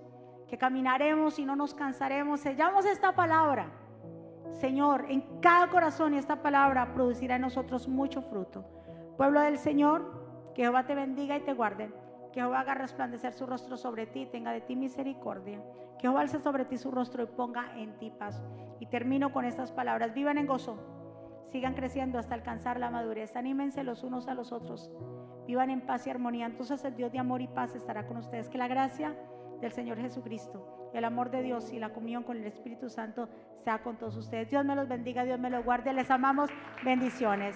[SPEAKER 2] que caminaremos y no nos cansaremos. Sellamos esta palabra, Señor, en cada corazón y esta palabra producirá en nosotros mucho fruto. Pueblo del Señor, que Jehová te bendiga y te guarde. Que Jehová haga resplandecer su rostro sobre ti, tenga de ti misericordia. Que Jehová alce sobre ti su rostro y ponga en ti paz. Y termino con estas palabras. Vivan en gozo. Sigan creciendo hasta alcanzar la madurez. Anímense los unos a los otros. Vivan en paz y armonía. Entonces el Dios de amor y paz estará con ustedes. Que la gracia del Señor Jesucristo, el amor de Dios y la comunión con el Espíritu Santo sea con todos ustedes. Dios me los bendiga, Dios me los guarde, les amamos, bendiciones.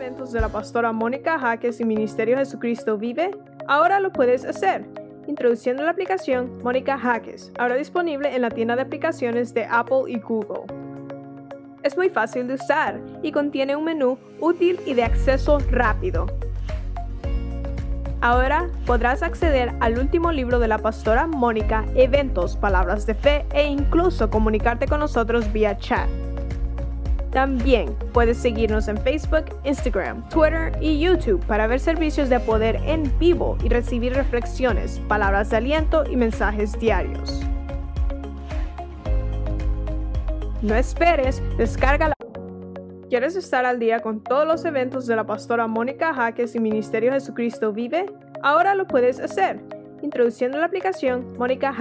[SPEAKER 4] Eventos de la pastora Mónica Jaques y Ministerio Jesucristo Vive, ahora lo puedes hacer. Introduciendo la aplicación Mónica Jaques, ahora disponible en la tienda de aplicaciones de Apple y Google. Es muy fácil de usar y contiene un menú útil y de acceso rápido Ahora podrás acceder al último libro de la pastora Mónica, eventos, palabras de fe e incluso comunicarte con nosotros vía chat. También puedes seguirnos en Facebook, Instagram, Twitter y YouTube para ver servicios de poder en vivo y recibir reflexiones, palabras de aliento y mensajes diarios. No esperes, descarga la ¿Quieres estar al día con todos los eventos de la pastora Mónica Jaques y Ministerio Jesucristo Vive? Ahora lo puedes hacer, introduciendo la aplicación Mónica